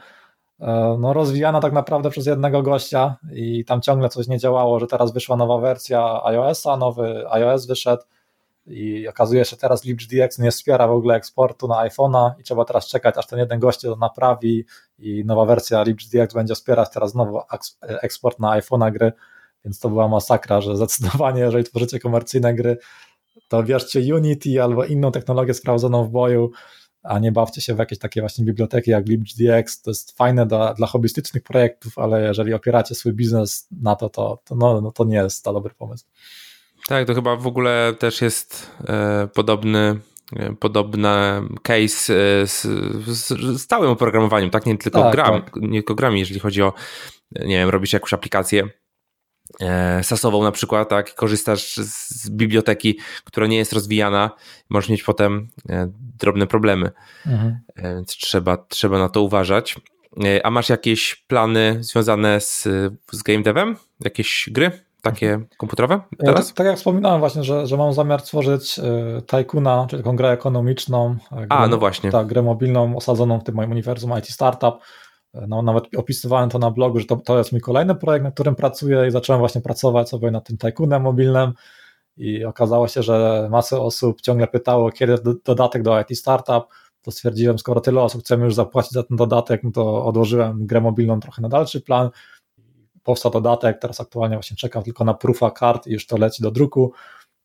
no, rozwijana tak naprawdę przez jednego gościa i tam ciągle coś nie działało, że teraz wyszła nowa wersja iOS-a, nowy iOS wyszedł i okazuje się, że teraz LibGDX nie wspiera w ogóle eksportu na iPhone'a i trzeba teraz czekać, aż ten jeden gość to naprawi i nowa wersja LibGDX będzie wspierać teraz znowu eksport na iPhone'a gry, więc to była masakra, że zdecydowanie jeżeli tworzycie komercyjne gry, to bierzcie Unity albo inną technologię sprawdzoną w boju, a nie bawcie się w jakieś takie właśnie biblioteki jak LibGDX. To jest fajne dla, dla hobbystycznych projektów, ale jeżeli opieracie swój biznes na to, to, to, no, no to nie jest to dobry pomysł. Tak, to chyba w ogóle też jest e, podobny e, podobny case e, z, z, stałym oprogramowaniem, tak? Nie tylko, tak, gram, tak. nie tylko grami, jeżeli chodzi o, nie wiem, robisz jakąś aplikację sasową na przykład, tak, korzystasz z biblioteki, która nie jest rozwijana, możesz mieć potem e, drobne problemy. Mhm. E, więc trzeba, trzeba na to uważać. A masz jakieś plany związane z, z game devem? Jakieś gry? takie komputerowe teraz? Tak, tak, jak wspominałem właśnie, że, że mam zamiar stworzyć Tycoona, czyli taką grę ekonomiczną. Grę, A, no właśnie. Tak, grę mobilną osadzoną w tym moim uniwersum IT Startup. No, nawet opisywałem to na blogu, że to, to jest mój kolejny projekt, na którym pracuję i zacząłem właśnie pracować sobie nad tym Tycoonem mobilnym. I okazało się, że masę osób ciągle pytało, kiedy dodatek do IT Startup, to stwierdziłem, skoro tyle osób chcemy już zapłacić za ten dodatek, no to odłożyłem grę mobilną trochę na dalszy plan. Powstał dodatek, teraz aktualnie właśnie czekam tylko na proofa kart i już to leci do druku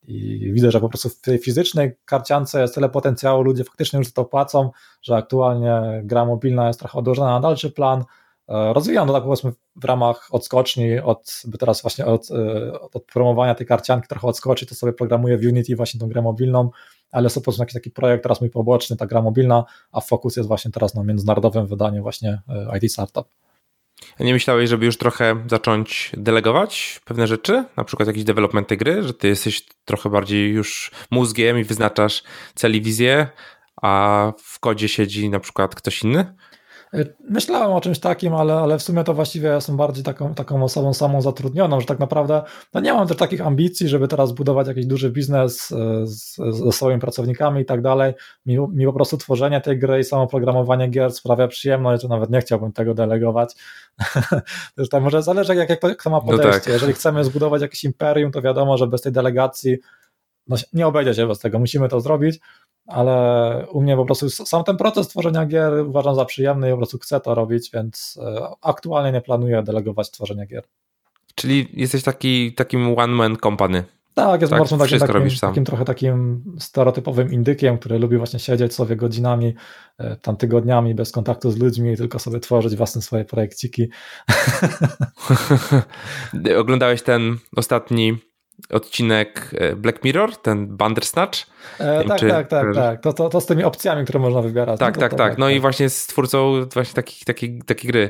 i widzę, że po prostu w tej fizycznej karciance jest tyle potencjału, ludzie faktycznie już to płacą, że aktualnie gra mobilna jest trochę odłożona na dalszy plan. E, rozwijam to tak powiedzmy w ramach odskoczni, od, by teraz właśnie od, e, od promowania tej karcianki trochę odskoczyć, to sobie programuję w Unity właśnie tą grę mobilną, ale jest to po prostu jakiś taki projekt teraz mój poboczny, ta gra mobilna, a fokus jest właśnie teraz na międzynarodowym wydaniu właśnie e, IT Startup. Nie myślałeś, żeby już trochę zacząć delegować pewne rzeczy, na przykład jakiś development tej gry, że ty jesteś trochę bardziej już mózgiem i wyznaczasz cel i wizję, a w kodzie siedzi na przykład ktoś inny? Y, myślałem o czymś takim, ale, ale w sumie to właściwie jestem bardziej taką, taką osobą samą zatrudnioną, że tak naprawdę no nie mam też takich ambicji, żeby teraz budować jakiś duży biznes z, ze swoimi pracownikami i tak dalej. Mi, mi po prostu tworzenie tej gry i samo programowanie gier sprawia przyjemność, że nawet nie chciałbym tego delegować. [laughs] Zresztą może zależy jak, jak kto ma podejście. No tak. Jeżeli chcemy zbudować jakieś imperium, to wiadomo, że bez tej delegacji no, nie obejdzie się bez tego, musimy to zrobić, ale u mnie po prostu sam ten proces tworzenia gier uważam za przyjemny i po prostu chcę to robić, więc e, aktualnie nie planuję delegować tworzenia gier. Czyli jesteś taki, takim one-man company. Tak, jest tak, po takim, takim, takim, trochę takim stereotypowym indykiem, który lubi właśnie siedzieć sobie godzinami, e, tam tygodniami bez kontaktu z ludźmi i tylko sobie tworzyć własne swoje projekciki. [laughs] [laughs] Oglądałeś ten ostatni odcinek e, Black Mirror, ten Bandersnatch. E, tak, czy... tak, tak, tak. To, to, to z tymi opcjami, które można wybierać. Tak, no, tak, tak. No tak. i właśnie z twórcą właśnie takiej taki, taki gry.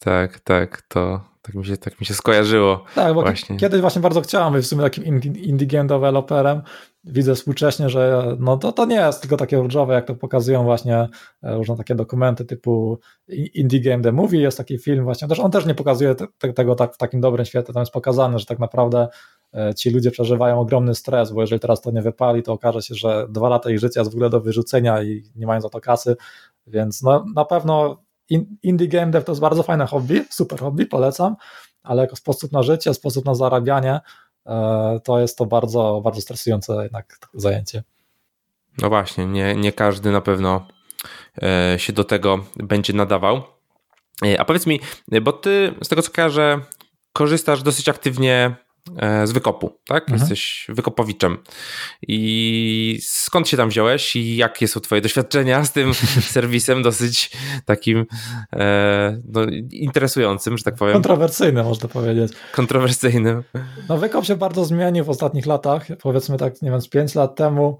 Tak, tak, to tak mi się, tak mi się skojarzyło. Tak, bo właśnie. kiedyś właśnie bardzo chciałem być w sumie takim indie game developerem. Widzę współcześnie, że no to, to nie jest tylko takie różowe, jak to pokazują właśnie e, różne takie dokumenty typu Indie Game The Movie, jest taki film właśnie, też on też nie pokazuje te, tego tak w takim dobrym świetle, tam jest pokazane, że tak naprawdę e, ci ludzie przeżywają ogromny stres, bo jeżeli teraz to nie wypali, to okaże się, że dwa lata ich życia jest w ogóle do wyrzucenia i nie mają za to kasy, więc no, na pewno indie game dev to jest bardzo fajne hobby, super hobby, polecam, ale jako sposób na życie, sposób na zarabianie, to jest to bardzo, bardzo stresujące jednak zajęcie. No właśnie, nie, nie każdy na pewno e, się do tego będzie nadawał. E, a powiedz mi, bo ty z tego co kojarzę, korzystasz dosyć aktywnie E, z wykopu, tak? Mhm. Jesteś wykopowiczem. I skąd się tam wziąłeś i jakie są twoje doświadczenia z tym [laughs] serwisem dosyć takim e, no, interesującym, że tak powiem. Kontrowersyjnym, można powiedzieć. Kontrowersyjnym. No wykop się bardzo zmienił w ostatnich latach, powiedzmy tak, nie wiem, z 5 lat temu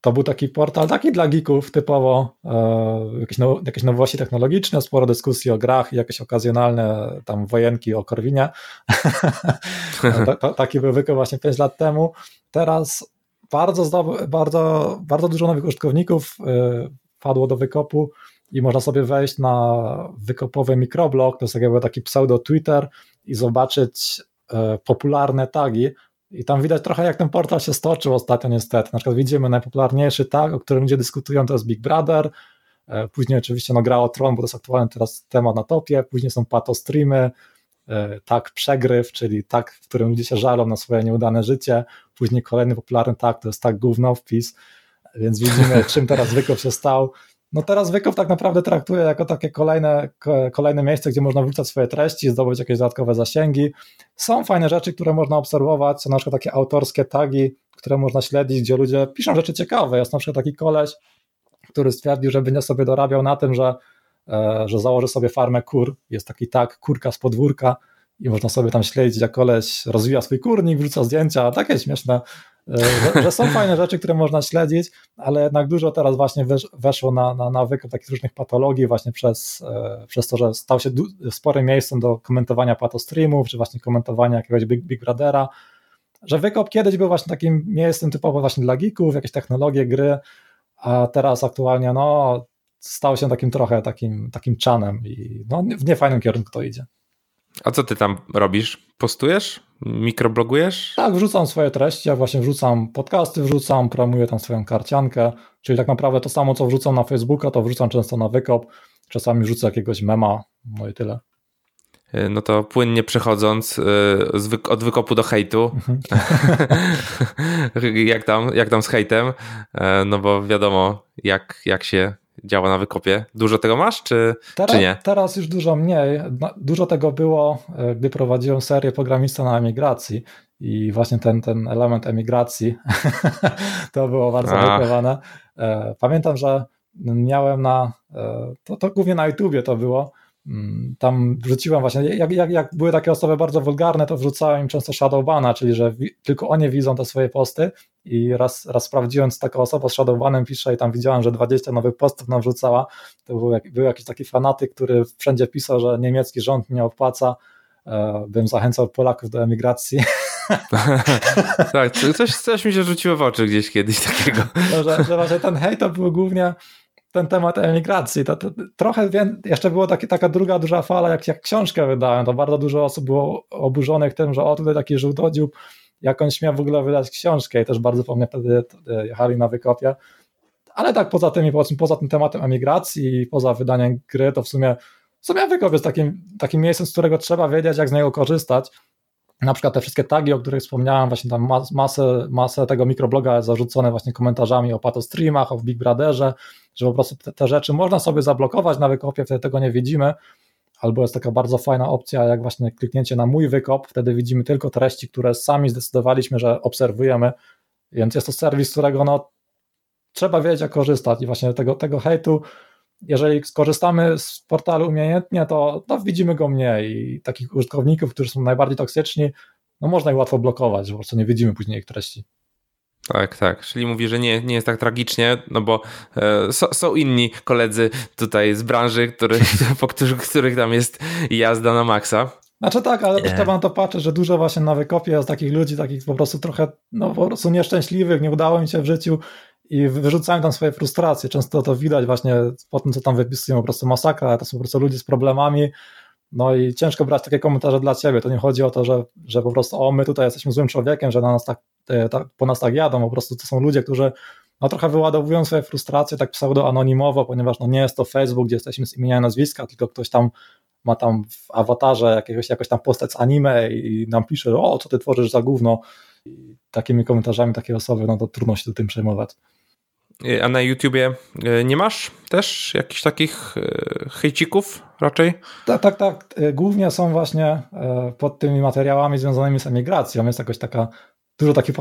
to był taki portal taki dla geeków typowo, e, jakieś, jakieś nowości technologiczne, sporo dyskusji o grach i jakieś okazjonalne tam wojenki o Korwinie. [laughs] taki był wykop właśnie 5 lat temu. Teraz bardzo, bardzo, bardzo dużo nowych użytkowników e, padło do wykopu i można sobie wejść na wykopowy mikroblog, to jest jakby taki pseudo Twitter i zobaczyć e, popularne tagi, i tam widać trochę, jak ten portal się stoczył ostatnio niestety. Na przykład widzimy najpopularniejszy tag, o którym ludzie dyskutują, to jest Big Brother. E, później oczywiście no, gra o Tron, bo to jest aktualny teraz temat na topie. Później są pato streamy, e, tak przegryw, czyli tak, w którym ludzie się żalą na swoje nieudane życie. Później kolejny popularny tak, to jest tak gówno wpis. Więc widzimy, [laughs] czym teraz wykop się stał. No teraz Wykow tak naprawdę traktuje jako takie kolejne, kolejne miejsce, gdzie można wrzucać swoje treści, zdobyć jakieś dodatkowe zasięgi. Są fajne rzeczy, które można obserwować, są na przykład takie autorskie tagi, które można śledzić, gdzie ludzie piszą rzeczy ciekawe. Jest na przykład taki koleś, który stwierdził, że będzie sobie dorabiał na tym, że, e, że założy sobie farmę kur. Jest taki tag, kurka z podwórka i można sobie tam śledzić, jak koleś rozwija swój kurnik, wrzuca zdjęcia, takie śmieszne że, że, są [laughs] fajne rzeczy, które można śledzić, ale jednak dużo teraz właśnie wesz, weszło na, na nawyk takich różnych patologii właśnie przez, przez to, że stał się sporym miejscem do komentowania patostreamów, czy właśnie komentowania jakiegoś Big, Big Brothera, że wykop kiedyś był właśnie takim miejscem typowo właśnie dla geeków, jakieś technologie, gry, a teraz aktualnie no stał się takim trochę takim, takim czanem i no, w niefajnym kierunku to idzie. A co ty tam robisz? Postujesz? Mikroblogujesz? Tak, wrzucam swoje treści, ja właśnie wrzucam podcasty, wrzucam, promuję tam swoją karciankę, czyli tak naprawdę to samo, co wrzucam na Facebooka, to wrzucam często na wykop, czasami wrzucę jakiegoś mema, no i tyle. E, no to płynnie przechodząc e, od wykopu do hejtu, mhm. [laughs] jak, tam, jak tam z hejtem, e, no bo wiadomo, jak, jak się działa na wykopie. Dużo tego masz, czy, teraz, czy nie? Teraz już dużo mniej. Dużo tego było, gdy prowadziłem serię programista na emigracji i właśnie ten, ten element emigracji [laughs] to było bardzo blokowane. Pamiętam, że miałem na, to, to głównie na YouTubie to było, tam wrzuciłem właśnie, jak, jak, jak były takie osoby bardzo wulgarne, to wrzucałem im często shadowbana, czyli że wi- tylko oni widzą te swoje posty i raz, raz sprawdziłem, co taka osoba z shadowbanem pisze i tam widziałem, że 20 nowych postów nam wrzucała, to był, jak, był jakiś taki fanatyk, który wszędzie pisał, że niemiecki rząd nie opłaca, e, bym zachęcał Polaków do emigracji. [laughs] tak, coś, coś mi się rzuciło w oczy gdzieś kiedyś takiego. No, że, że właśnie ten hejt to był głównie ten temat emigracji. To, to trochę jeszcze była taki, taka druga duża fala, jak, jak książkę wydałem, to bardzo dużo osób było oburzonych tym, że o tutaj taki żółtodziób, jak on śmia w ogóle wydać książkę i też bardzo po mnie wtedy jechali na wykopie. Ale tak poza tym, poza tym tematem emigracji i poza wydaniem gry, to w sumie, w sumie wykop jest takim, takim miejscem, z którego trzeba wiedzieć, jak z niego korzystać na przykład te wszystkie tagi, o których wspomniałem, właśnie tam masę, masę tego mikrobloga zarzucone właśnie komentarzami o patostreamach, o Big Brotherze, że po prostu te, te, rzeczy można sobie zablokować na wykopie, wtedy tego nie widzimy, albo jest taka bardzo fajna opcja, jak właśnie kliknięcie na mój wykop, wtedy widzimy tylko treści, które sami zdecydowaliśmy, że obserwujemy, więc jest to serwis, którego no, trzeba wiedzieć, jak korzystać. I właśnie tego, tego hejtu jeżeli skorzystamy z portalu umiejętnie, to, to widzimy go mniej i takich użytkowników, którzy są najbardziej toksyczni, no można ich łatwo blokować, że po prostu nie widzimy później ich treści. Tak, tak. Czyli mówi, że nie, nie jest tak tragicznie, no bo e, so, są inni koledzy tutaj z branży, który, [laughs] po których, których tam jest jazda na maksa. Znaczy tak, ale też trzeba na to patrzeć, że dużo właśnie na wykopie jest takich ludzi, takich po prostu trochę, no po prostu nieszczęśliwych, nie udało mi się w życiu i wyrzucają tam swoje frustracje. Często to widać właśnie po tym, co tam wypisują, po prostu masakra, to są po prostu ludzie z problemami, no i ciężko brać takie komentarze dla ciebie. To nie chodzi o to, że, że po prostu o, my tutaj jesteśmy złym człowiekiem, że na nas tak, e, tak, po nas tak jadą. Po prostu to są ludzie, którzy no, trochę wyładowują swoje frustracje tak pseudo-anonimowo, ponieważ no, nie jest to Facebook, gdzie jesteśmy z imienia i nazwiska, tylko ktoś tam ma tam w awatarze jakiegoś, jakoś tam postać z anime i nam pisze, o, co ty tworzysz za gówno. I takimi komentarzami takiej osoby, no to trudno się tym przejmować. A na YouTubie e, nie masz też jakichś takich e, hejcików raczej? Tak, tak, tak. E, głównie są właśnie pod tymi materiałami związanymi z emigracją. Jest jakoś taka dużo takich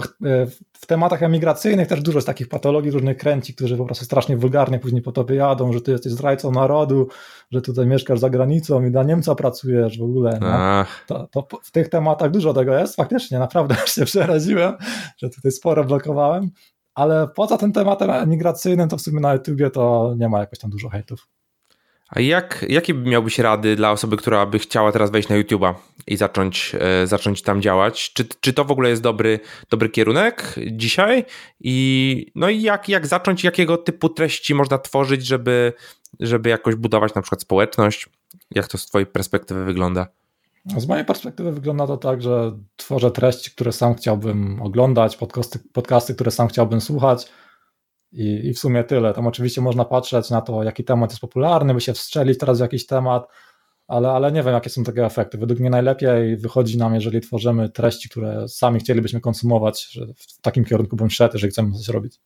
w tematach emigracyjnych też dużo jest takich patologii różnych kręci, którzy po prostu strasznie wulgarnie później po tobie jadą, że ty jesteś zdrajcą narodu, że tutaj mieszkasz za granicą i dla Niemca pracujesz w ogóle. No. To, to, w tych tematach dużo tego jest. Faktycznie, naprawdę [laughs] się przeraziłem, że tutaj sporo blokowałem ale poza tym tematem migracyjnym, to w sumie na YouTubie to nie ma jakoś tam dużo hejtów. A jak, jakie miałbyś rady dla osoby, która by chciała teraz wejść na YouTube'a i zacząć, e, zacząć tam działać? Czy, czy to w ogóle jest dobry, dobry kierunek dzisiaj? I, no i jak, jak zacząć, jakiego typu treści można tworzyć, żeby, żeby jakoś budować na przykład społeczność? Jak to z Twojej perspektywy wygląda? Z mojej perspektywy wygląda to tak, że tworzę treści, które sam chciałbym oglądać, podcasty, podcasty które sam chciałbym słuchać i, i w sumie tyle. Tam oczywiście można patrzeć na to, jaki temat jest popularny, by się wstrzelić teraz w jakiś temat, ale, ale nie wiem, jakie są tego efekty. Według mnie najlepiej wychodzi nam, jeżeli tworzymy treści, które sami chcielibyśmy konsumować, że w takim kierunku bym szedł, jeżeli chcemy coś robić.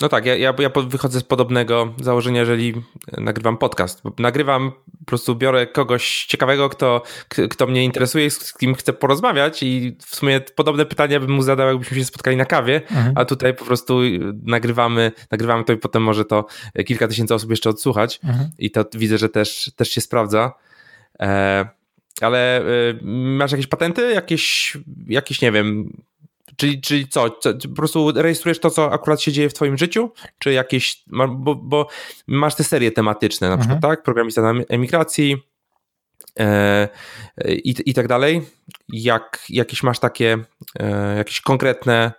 No tak, ja, ja, ja wychodzę z podobnego założenia, jeżeli nagrywam podcast. Nagrywam, po prostu biorę kogoś ciekawego, kto, kto mnie interesuje, z kim chcę porozmawiać i w sumie podobne pytania bym mu zadał, jakbyśmy się spotkali na kawie, mhm. a tutaj po prostu nagrywamy, nagrywamy to i potem może to kilka tysięcy osób jeszcze odsłuchać mhm. i to widzę, że też, też się sprawdza. E, ale e, masz jakieś patenty, jakieś, jakieś nie wiem, Czyli, czyli co, co, Po prostu rejestrujesz to, co akurat się dzieje w Twoim życiu? Czy jakieś. Bo, bo masz te serie tematyczne, na mhm. przykład, tak? Programista na emigracji e, i, i tak dalej. Jak, jakieś masz takie, e, jakieś konkretne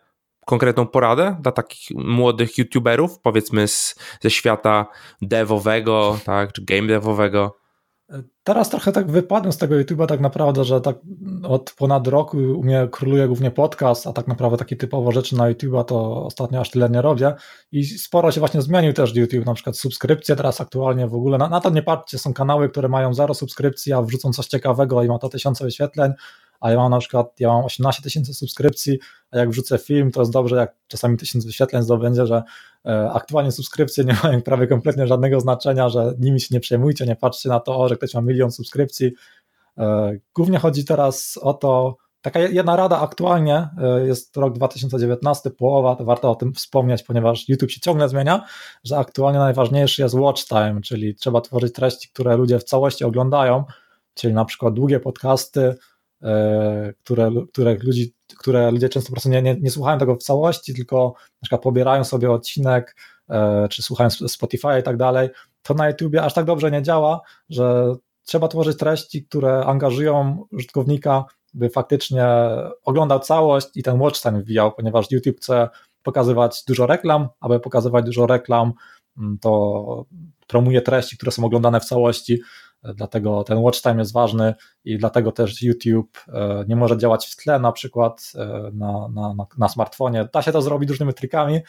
konkretną poradę dla takich młodych youtuberów, powiedzmy z, ze świata devowego, tak, czy game devowego? Teraz trochę tak wypadłem z tego YouTube'a tak naprawdę, że tak od ponad roku u mnie króluje głównie podcast, a tak naprawdę takie typowo rzeczy na YouTube'a to ostatnio aż tyle nie robię. I sporo się właśnie zmienił też YouTube, na przykład subskrypcje teraz aktualnie w ogóle, na, na to nie patrzcie, są kanały, które mają zero subskrypcji, a wrzucą coś ciekawego i ma to tysiące wyświetleń, a ja mam na przykład, ja mam 18 tysięcy subskrypcji, a jak wrzucę film, to jest dobrze, jak czasami tysiąc wyświetleń zdobędzie, że e, aktualnie subskrypcje nie mają prawie kompletnie żadnego znaczenia, że nimi się nie przejmujcie, nie patrzcie na to, że ktoś ma milion subskrypcji. E, głównie chodzi teraz o to, taka jedna rada aktualnie, e, jest rok 2019, połowa, to warto o tym wspomnieć, ponieważ YouTube się ciągle zmienia, że aktualnie najważniejszy jest watch time, czyli trzeba tworzyć treści, które ludzie w całości oglądają, czyli na przykład długie podcasty, które, które, ludzi, które ludzie często po prostu nie, nie, nie słuchają tego w całości, tylko na przykład pobierają sobie odcinek, e, czy słuchają Spotify i tak dalej, to na YouTubie aż tak dobrze nie działa, że trzeba tworzyć treści, które angażują użytkownika, by faktycznie oglądał całość i ten watch time wbijał, ponieważ YouTube chce pokazywać dużo reklam, aby pokazywać dużo reklam, mm, to promuje treści, które są oglądane w całości, dlatego ten watch time jest ważny i dlatego też YouTube e, nie może działać w tle na przykład e, na, na, na, smartfonie. Da się to zrobić różnymi trikami,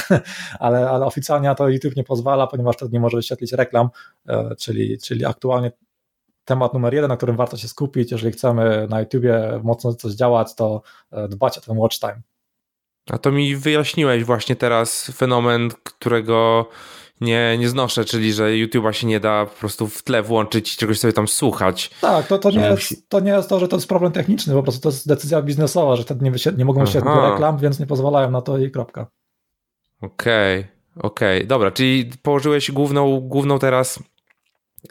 [laughs] ale, ale oficjalnie to YouTube nie pozwala, ponieważ wtedy nie może wyświetlić reklam, e, czyli, czyli aktualnie temat numer jeden, na którym warto się skupić, jeżeli chcemy na YouTubie mocno coś działać, to dbać o ten watch time. A to mi wyjaśniłeś właśnie teraz fenomen, którego nie, nie znoszę, czyli że YouTube'a się nie da po prostu w tle włączyć i czegoś sobie tam słuchać. Tak, to, to, nie jest, to nie jest to, że to jest problem techniczny, po prostu to jest decyzja biznesowa, że wtedy nie, nie mogą się reklam, więc nie pozwalają na to i kropka. Okej, okay, okej, okay. dobra, czyli położyłeś główną, główną teraz,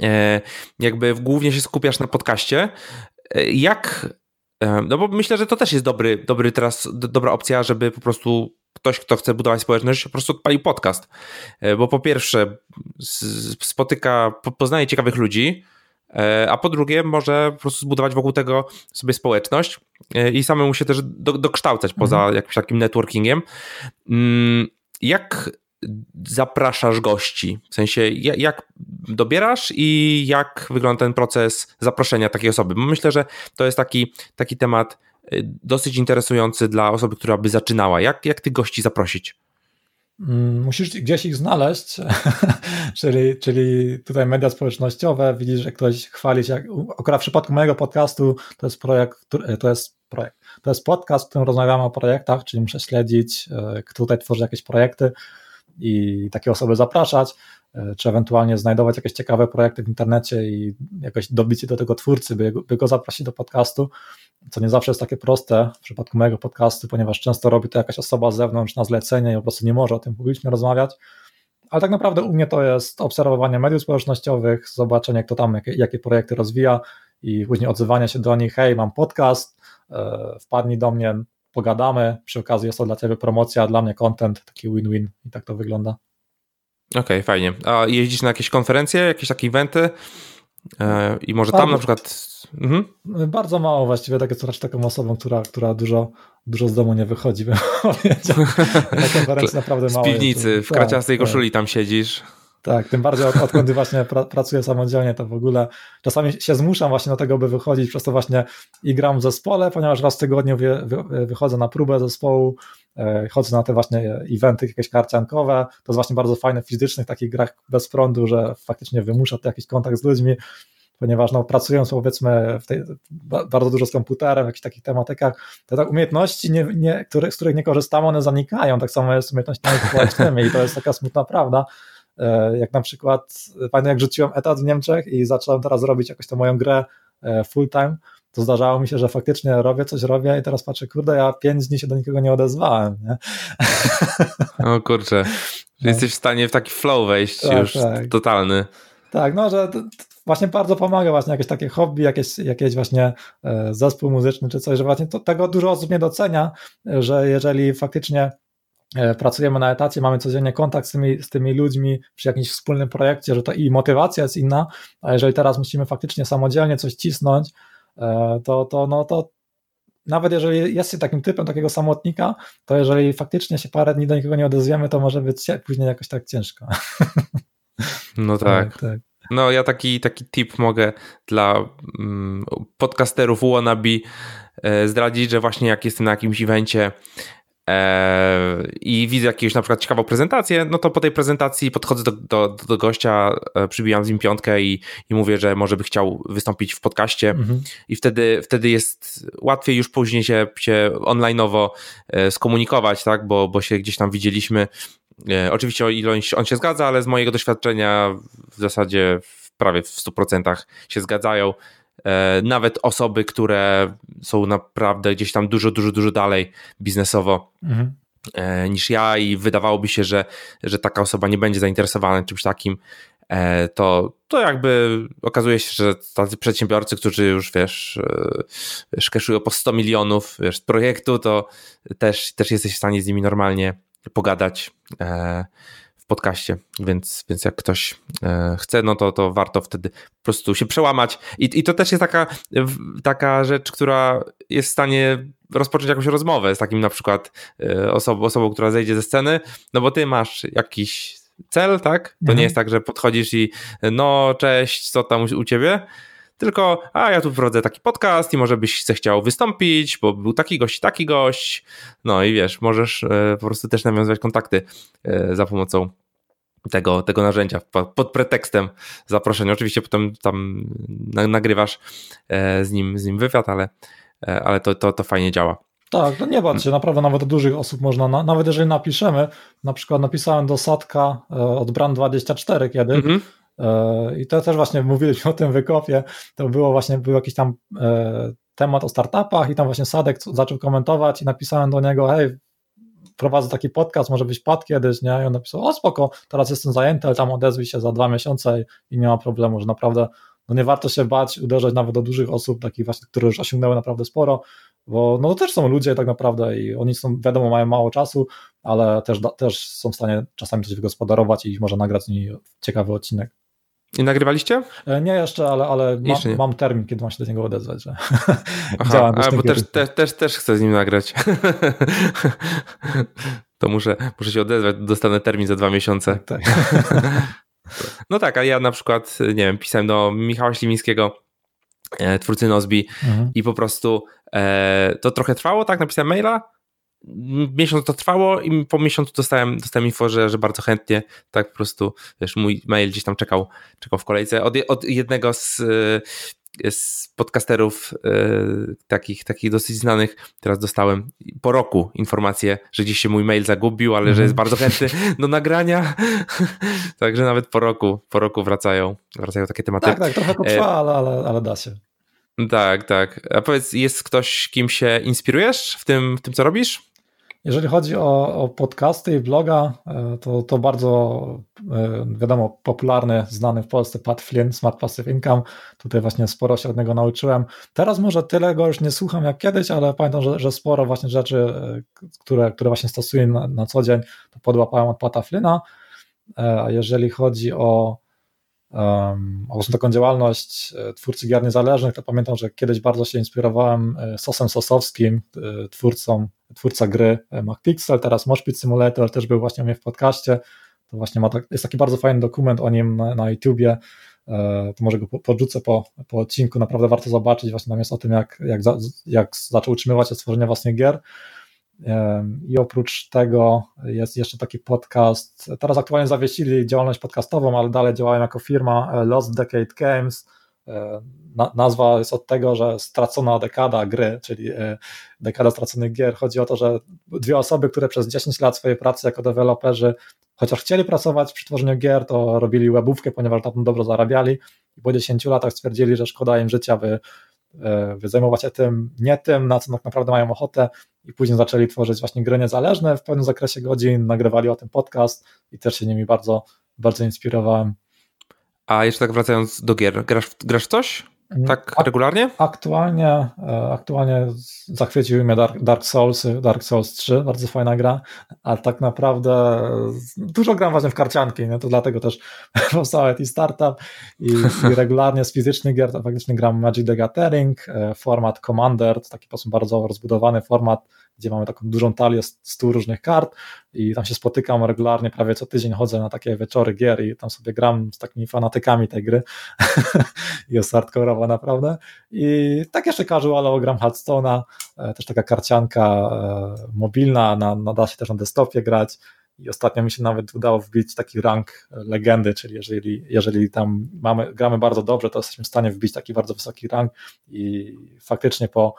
e, jakby głównie się skupiasz na podcaście. E, jak, no bo myślę, że to też jest dobry, dobry teraz, dobra opcja, żeby po prostu ktoś, kto chce budować społeczność, po prostu odpali podcast. E, bo po pierwsze, spotyka, poznaje ciekawych ludzi, e, a po drugie, może po prostu zbudować wokół tego sobie społeczność e, i samemu się też do, dokształcać mhm. poza jakimś takim networkingiem. Mm, jak zapraszasz gości? W sensie, jak dobierasz i jak wygląda ten proces zaproszenia takiej osoby? Myślę, że to jest taki, taki temat Y, dosyć interesujący dla osoby, która by zaczynała. Jak, jak tych gości zaprosić? Mm, musisz gdzieś ich znaleźć, [laughs] czyli, czyli tutaj media społecznościowe, widzisz, że ktoś chwali się, akurat w przypadku mojego podcastu to jest projekt, to jest projekt, to jest podcast, w którym rozmawiamy o projektach, czyli muszę śledzić, y, kto tutaj tworzy jakieś projekty i takie osoby zapraszać. E, czy ewentualnie znajdować jakieś ciekawe projekty w internecie i jakoś dobić do tego twórcy, by, by go zaprosić do podcastu, co nie zawsze jest takie proste w przypadku mojego podcastu, ponieważ często robi to jakaś osoba z zewnątrz na zlecenie i po prostu nie może o tym publicznie rozmawiać. Ale tak naprawdę u mnie to jest obserwowanie mediów społecznościowych, zobaczenie, kto tam jakie, jakie projekty rozwija i później odzywanie się do nich, hej, mam podcast, e, wpadnij do mnie, pogadamy, przy okazji jest to dla Ciebie promocja, dla mnie content, taki win-win i tak to wygląda. Okej, okay, fajnie. A jeździsz na jakieś konferencje, jakieś takie eventy? E, I może tam na przykład. Mhm. Bardzo mało właściwie, tak jest raczej taką osobą, która, która dużo, dużo z domu nie wychodzi, bym [laughs] powiedział. Na konferencji naprawdę mało. Z piwnicy, jest. w kraciastej tak, koszuli tak. tam siedzisz. Tak, tym bardziej od, odkąd właśnie pra, pracuję samodzielnie, to w ogóle czasami się zmuszam właśnie do tego, by wychodzić, przez to właśnie i gram w zespole, ponieważ raz w tygodniu wy, wy, wychodzę na próbę zespołu, e, chodzę na te właśnie eventy jakieś karciankowe, to jest właśnie bardzo fajne w fizycznych takich grach bez prądu, że faktycznie wymusza to jakiś kontakt z ludźmi, ponieważ no, pracując powiedzmy tej, bardzo dużo z komputerem, w jakichś takich tematykach, te tak umiejętności, nie, nie, które, z których nie korzystamy, one zanikają, tak samo jest z umiejętnościami społecznymi i to jest taka smutna prawda, jak na przykład, pamiętam jak rzuciłem etat w Niemczech i zacząłem teraz robić jakąś tą moją grę e, full time, to zdarzało mi się, że faktycznie robię coś, robię i teraz patrzę, kurde, ja pięć dni się do nikogo nie odezwałem. Nie? O kurczę, no. [laughs] jesteś w stanie w taki flow wejść tak, już tak. totalny. Tak, no, że właśnie bardzo pomaga właśnie jakieś takie hobby, jakieś, jakieś właśnie e, zespół muzyczny czy coś, że właśnie to, tego dużo osób nie docenia, że jeżeli faktycznie e, pracujemy na etacie, mamy codziennie kontakt z tymi, z tymi ludźmi przy jakimś wspólnym projekcie, że to i motywacja jest inna, a jeżeli teraz musimy faktycznie samodzielnie coś cisnąć, e, to, to, no, to nawet jeżeli jesteś takim typem takiego samotnika, to jeżeli faktycznie się parę dni do nikogo nie odezwiemy, to może być później jakoś tak ciężko. [laughs] No tak. tak, tak. No ja taki, taki tip mogę dla mm, podcasterów wannabe e, zdradzić, że właśnie jak jestem na jakimś evencie e, i widzę jakąś na przykład ciekawą prezentację, no to po tej prezentacji podchodzę do, do, do gościa, e, przybijam z nim piątkę i, i mówię, że może by chciał wystąpić w podcaście mhm. i wtedy, wtedy jest łatwiej już później się, się online'owo skomunikować, tak, bo, bo się gdzieś tam widzieliśmy E, oczywiście o ile on się zgadza, ale z mojego doświadczenia w zasadzie prawie w 100% się zgadzają. E, nawet osoby, które są naprawdę gdzieś tam dużo, dużo, dużo dalej biznesowo mhm. E, niż ja i wydawałoby się, że, że taka osoba nie będzie zainteresowana czymś takim, to, to jakby okazuje się, że tacy przedsiębiorcy, którzy już wiesz, wiesz keszują po 100 milionów wiesz, projektu, to też, też jesteś w stanie z nimi normalnie pogadać e, podcaście, więc, więc jak ktoś e, chce, no to, to warto wtedy po prostu się przełamać. I, i to też jest taka, taka rzecz, która jest w stanie rozpocząć jakąś rozmowę z takim na przykład e, osobą, osobą, która zejdzie ze sceny, no bo ty masz jakiś cel, tak? To mhm. nie jest tak, że podchodzisz i no cześć, co tam u ciebie? Tylko a ja tu prowadzę taki podcast i może byś chciał wystąpić, bo był taki gość, taki gość. No i wiesz, możesz e, po prostu też nawiązywać kontakty e, za pomocą tego, tego narzędzia pod pretekstem zaproszenia. Oczywiście potem tam nagrywasz e, z nim, z nim wywiad, ale, ale to, to, to fajnie działa. Tak, no nie bądź się, naprawdę nawet dużych osób można, nawet jeżeli napiszemy, na przykład napisałem do Sadka od Brand24 kiedy, mm -hmm. I to też właśnie mówiliśmy o tym wykopie, to było właśnie, był jakiś tam e, temat o startupach i tam właśnie Sadek zaczął komentować i napisałem do niego, hej, prowadzę taki podcast, może być pad kiedyś, nie? I on napisał, o spoko, teraz jestem zajęty, ale tam odezwij się za dwa miesiące i nie ma problemu, że naprawdę no nie warto się bać, uderzać nawet do dużych osób, takich właśnie, które już osiągnęły naprawdę sporo, bo no też są ludzie tak naprawdę i oni są, wiadomo, mają mało czasu, ale też, też są w stanie czasami coś wygospodarować i może nagrać z ciekawy odcinek. I nagrywaliście? E, nie jeszcze, ale, ale mam, mam, termin, kiedy mam się do niego odezwać, że Aha. [laughs] A, bo też, też, też, też chcę z nim nagrać. [laughs] to muszę, muszę się odezwać, dostanę termin za dwa miesiące. Tak, [laughs] no tak, a ja na przykład, nie wiem, pisałem do Michała Ślimińskiego, e, twórcy Nozbi mhm. i po prostu e, to trochę trwało, tak, napisałem maila, miesiąc to trwało i po miesiącu dostałem, dostałem info, że, że bardzo chętnie, tak po prostu, wiesz, mój mail gdzieś tam czekał, czekał w kolejce. Od, od jednego z, e, z podcasterów e, takich, takich dosyć znanych, teraz dostałem po roku informację, że gdzieś się mój mail zagubił, ale że jest mhm. bardzo chętny do nagrania. [laughs] Także nawet po roku, po roku wracają, wracają takie tematy. Tak, tak, trochę potrwa, ale, ale, ale da się. Tak, tak. A powiedz, jest ktoś, kim się inspirujesz w tym, w tym co robisz? Jeżeli chodzi o, o podcasty i bloga, e, to, to bardzo e, wiadomo, popularny, znany w Polsce Pat Flynn, Smart Passive Income. Tutaj właśnie sporo się od niego nauczyłem. Teraz może tyle go już nie słucham jak kiedyś, ale pamiętam, że, że sporo właśnie rzeczy, e, które, które właśnie stosuję na, na co dzień, to podłapałem od Pata Flynna. A jeżeli chodzi o um, o taką działalność twórcy gier niezależnych, to pamiętam, że kiedyś bardzo się inspirowałem Sosem Sosowskim, twórcą twórca gry e, MacPixel, teraz Moshpit Simulator też był właśnie u mnie w podcaście, to właśnie ma tak, jest taki bardzo fajny dokument o nim na, na YouTubie, e, to może go podrzucę po, po odcinku, naprawdę warto zobaczyć, właśnie tam jest o tym, jak, jak, za, jak zaczął utrzymywać się stworzenia własnych gier. I oprócz tego jest jeszcze taki podcast. Teraz aktualnie zawiesili działalność podcastową, ale dalej działają jako firma e, Lost Decade Games nazwa jest od tego, że stracona dekada gry, czyli e, dekada straconych gier. Chodzi o to, że dwie osoby, które przez 10 lat swojej pracy jako deweloperzy, chociaż chcieli pracować przy tworzeniu gier, to robili webówkę, ponieważ tam dobrze zarabiali i po 10 latach stwierdzili, że szkoda im życia, e, by zajmować się tym, nie tym, na co tak naprawdę mają ochotę i później zaczęli tworzyć właśnie gry niezależne w pewnym zakresie godzin, nagrywali o tym podcast i też się nimi bardzo, bardzo inspirowałem. A jeszcze tak wracając do gier, grasz, grasz coś? Mm, tak regularnie? Aktualnie, e, aktualnie zachwyciły mnie Dark, Dark Souls, Dark Souls 3, bardzo fajna gra, a tak naprawdę dużo gram właśnie w karcianki, nie? to dlatego też [laughs] powstał IT Startup i, i [laughs] regularnie z fizycznych gier to faktycznie gram Magic the Gathering, e, format Commander, to taki sposób bardzo rozbudowany format, gdzie mamy taką dużą talię 100 różnych kart i tam się spotykam regularnie, prawie co tydzień chodzę na takie wieczory gier i tam sobie gram z takimi fanatykami tej gry. [laughs] I jest hardcore'owa naprawdę. I tak jeszcze casualowo gram Hearthstone'a, e, też taka karcianka e, mobilna, na, na, da się też na desktopie grać. I ostatnio mi się nawet udało wbić taki rank legendy, czyli jeżeli, jeżeli tam mamy, gramy bardzo dobrze, to jesteśmy w stanie wbić taki bardzo wysoki rank i faktycznie po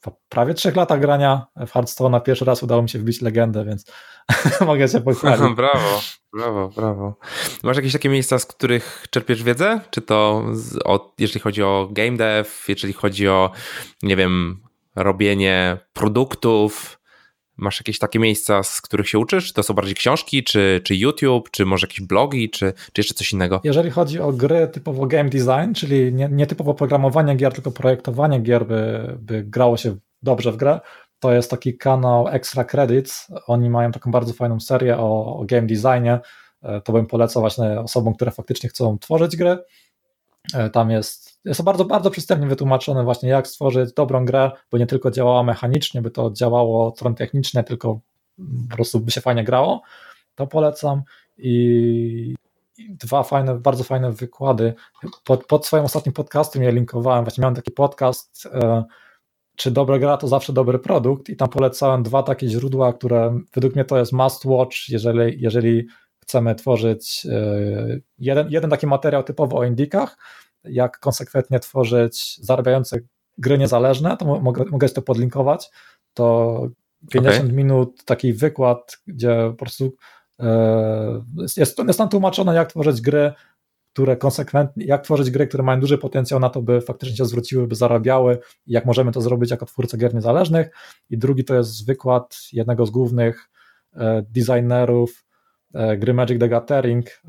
po prawie trzech latach grania w Hearthstone pierwszy raz udało mi się wbić legendę, więc [laughs] mogę się pochwalić. [laughs] brawo, brawo, brawo. Masz jakieś takie miejsca, z których czerpiesz wiedzę? Czy to z, o, jeżeli chodzi o game dev, jeżeli chodzi o, nie wiem, robienie produktów, Masz jakieś takie miejsca, z których się uczysz? Czy to są bardziej książki, czy, czy YouTube, czy może jakieś blogi, czy, czy jeszcze coś innego? Jeżeli chodzi o gry typowo game design, czyli nie, nie typowo programowanie gier, tylko projektowanie gier, by, by grało się dobrze w grę, to jest taki kanał Extra Credits. Oni mają taką bardzo fajną serię o, o game designie. E, to bym polecał właśnie osobom, które faktycznie chcą tworzyć gry. E, tam jest to bardzo, bardzo przystępnie wytłumaczone właśnie, jak stworzyć dobrą grę, bo nie tylko działała mechanicznie, by to działało od strony technicznej, tylko po prostu by się fajnie grało. To polecam i dwa fajne, bardzo fajne wykłady. Pod, pod swoim ostatnim podcastem je linkowałem, właśnie miałem taki podcast, e, czy dobra gra to zawsze dobry produkt i tam polecałem dwa takie źródła, które według mnie to jest must watch, jeżeli, jeżeli chcemy tworzyć e, jeden, jeden taki materiał typowo o indykach, jak konsekwentnie tworzyć zarabiające gry niezależne, to mogę, mogę to podlinkować, to 50 okay. minut taki wykład, gdzie po prostu e, jest, jest tam tłumaczone, jak tworzyć gry, które konsekwentnie, jak tworzyć gry, które mają duży potencjał na to, by faktycznie się zwróciły, by zarabiały i jak możemy to zrobić jako twórcy gier niezależnych. I drugi to jest wykład jednego z głównych e, designerów gry Magic the Gathering,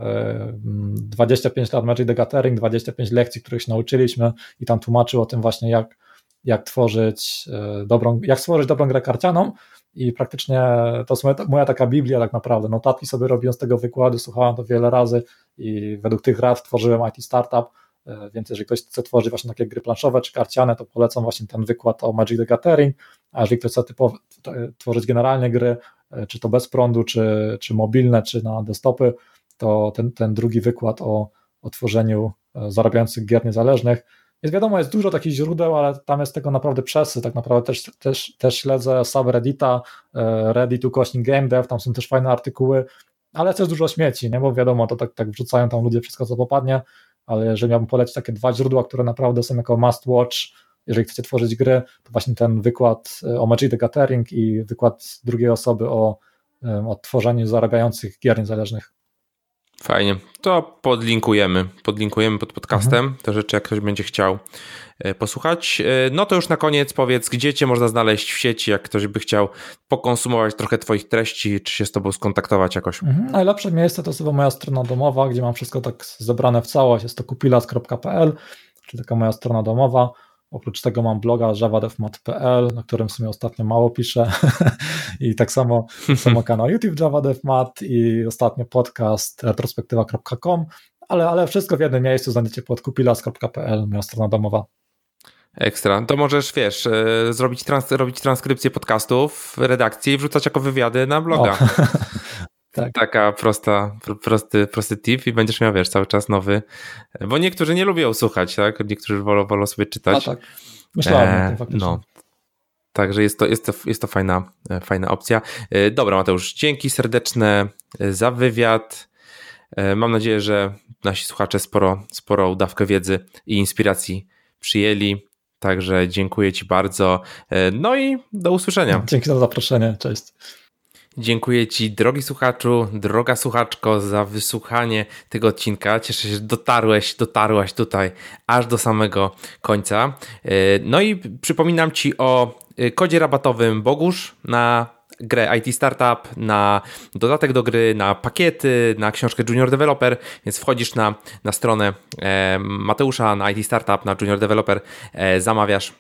25 e, lat Magic the Gathering, 25 lekcji, których się nauczyliśmy i tam tłumaczył o tym właśnie, jak, jak tworzyć e, dobrą, jak stworzyć dobrą grę karcianą i praktycznie to jest moja, taka Biblia tak naprawdę, notatki sobie robiłem z tego wykładu, słuchałem to wiele razy i według tych rad tworzyłem IT Startup, więc jeżeli ktoś chce tworzyć właśnie takie gry planszowe czy karciane, to polecam właśnie ten wykład o Magic the Gathering, a jeżeli ktoś chce tworzyć generalnie gry, E, czy to bez prądu, czy, czy mobilne, czy na desktopy, to ten, ten drugi wykład o, o tworzeniu e, zarabiających gier niezależnych. Jest wiadomo, jest dużo takich źródeł, ale tam jest tego naprawdę przesy. Tak naprawdę też, też, też śledzę subreddita, e, Reddit ukośnik Game Dev, tam są też fajne artykuły, ale też dużo śmieci, nie? bo wiadomo, to tak, tak wrzucają tam ludzie wszystko, co popadnie, ale jeżeli miałbym polecić takie dwa źródła, które naprawdę są jako must watch, jeżeli chcecie tworzyć grę, to właśnie ten wykład e, o Magic the Gathering i wykład drugiej osoby o, o tworzeniu zarabiających gier niezależnych. Fajnie. To podlinkujemy. Podlinkujemy pod podcastem mhm. te rzeczy, jak ktoś będzie chciał e, posłuchać. E, no to już na koniec powiedz, gdzie cię można znaleźć w sieci, jak ktoś by chciał pokonsumować trochę twoich treści, czy się z tobą skontaktować jakoś. Mhm. Najlepsze miejsce to jest chyba moja strona domowa, gdzie mam wszystko tak zebrane w całość. Jest to kupilas.pl, czyli taka moja strona domowa. Oprócz tego mam bloga javadevmat.pl, na którym w sumie ostatnio mało piszę [laughs] i tak samo, samo [laughs] kanał YouTube javadevmat i ostatnio podcast retrospektywa.com, ale, ale wszystko w jednym miejscu znajdziecie pod kupilas.pl, moja strona domowa. Ekstra. To możesz, wiesz, e, zrobić, trans robić transkrypcję podcastów, redakcji i wrzucać jako wywiady na bloga. [laughs] Tak. Taka prosta, prosty, prosty tip i będziesz miał, wiesz, cały czas nowy, bo niektórzy nie lubią słuchać, tak? Niektórzy wolą, wolą sobie czytać. A tak, myślałem e, o tym faktycznie. No. Także jest to, jest to, jest to fajna, e, fajna opcja. E, dobra, Mateusz, dzięki serdeczne e, za wywiad. Mam nadzieję, że nasi słuchacze sporo, sporo dawkę wiedzy i inspiracji przyjęli. Także dziękuję Ci bardzo. No i do usłyszenia. Dzięki za zaproszenie. Cześć. Dziękuję Ci, drogi słuchaczu, droga słuchaczko, za wysłuchanie tego odcinka. Cieszę się, że dotarłeś, dotarłaś tutaj aż do samego końca. E, no i przypominam Ci o e, kodzie rabatowym Bogusz na grę IT Startup, na dodatek do gry, na pakiety, na książkę Junior Developer, więc wchodzisz na, na stronę e, Mateusza, na IT Startup, na Junior Developer, zamawiasz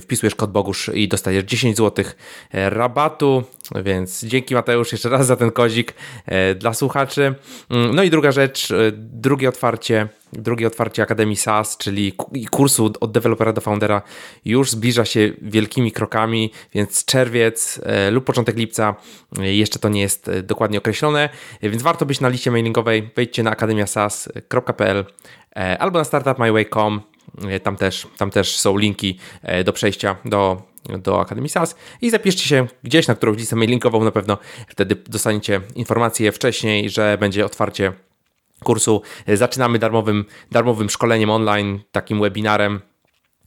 wpisujesz kod Bogusz i dostajesz 10 zł e, rabatu, więc dzięki Mateusz jeszcze raz za ten kozik e, dla słuchaczy. Mm, no i druga rzecz, e, drugie otwarcie, drugie otwarcie Akademii SaaS, czyli kursu od dewelopera do foundera już zbliża się wielkimi krokami, więc czerwiec lub początek lipca jeszcze to nie jest dokładnie określone, więc warto być na liście mailingowej, wejdźcie na akademiasas.pl albo na startupmyway.com tam też, tam też są linki e, do przejścia do, do Akademii SAS i zapiszcie się gdzieś na którąś listę mailinkową, na pewno wtedy dostaniecie informacje wcześniej, że będzie otwarcie kursu. E, zaczynamy darmowym, darmowym szkoleniem online, takim webinarem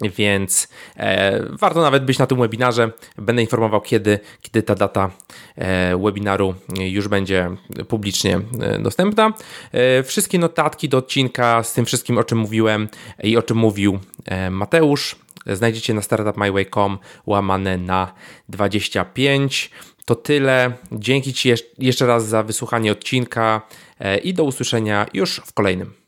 więc e, warto nawet być na tym webinarze. Będę informował, kiedy, kiedy ta data e, webinaru już będzie publicznie e, dostępna. Wszystkie notatki do odcinka z tym wszystkim, o czym mówiłem i o czym mówił Mateusz, znajdziecie na startupmyway.com łamane na 25. To tyle. Dzięki Ci jeszcze raz za wysłuchanie odcinka i do usłyszenia już w kolejnym.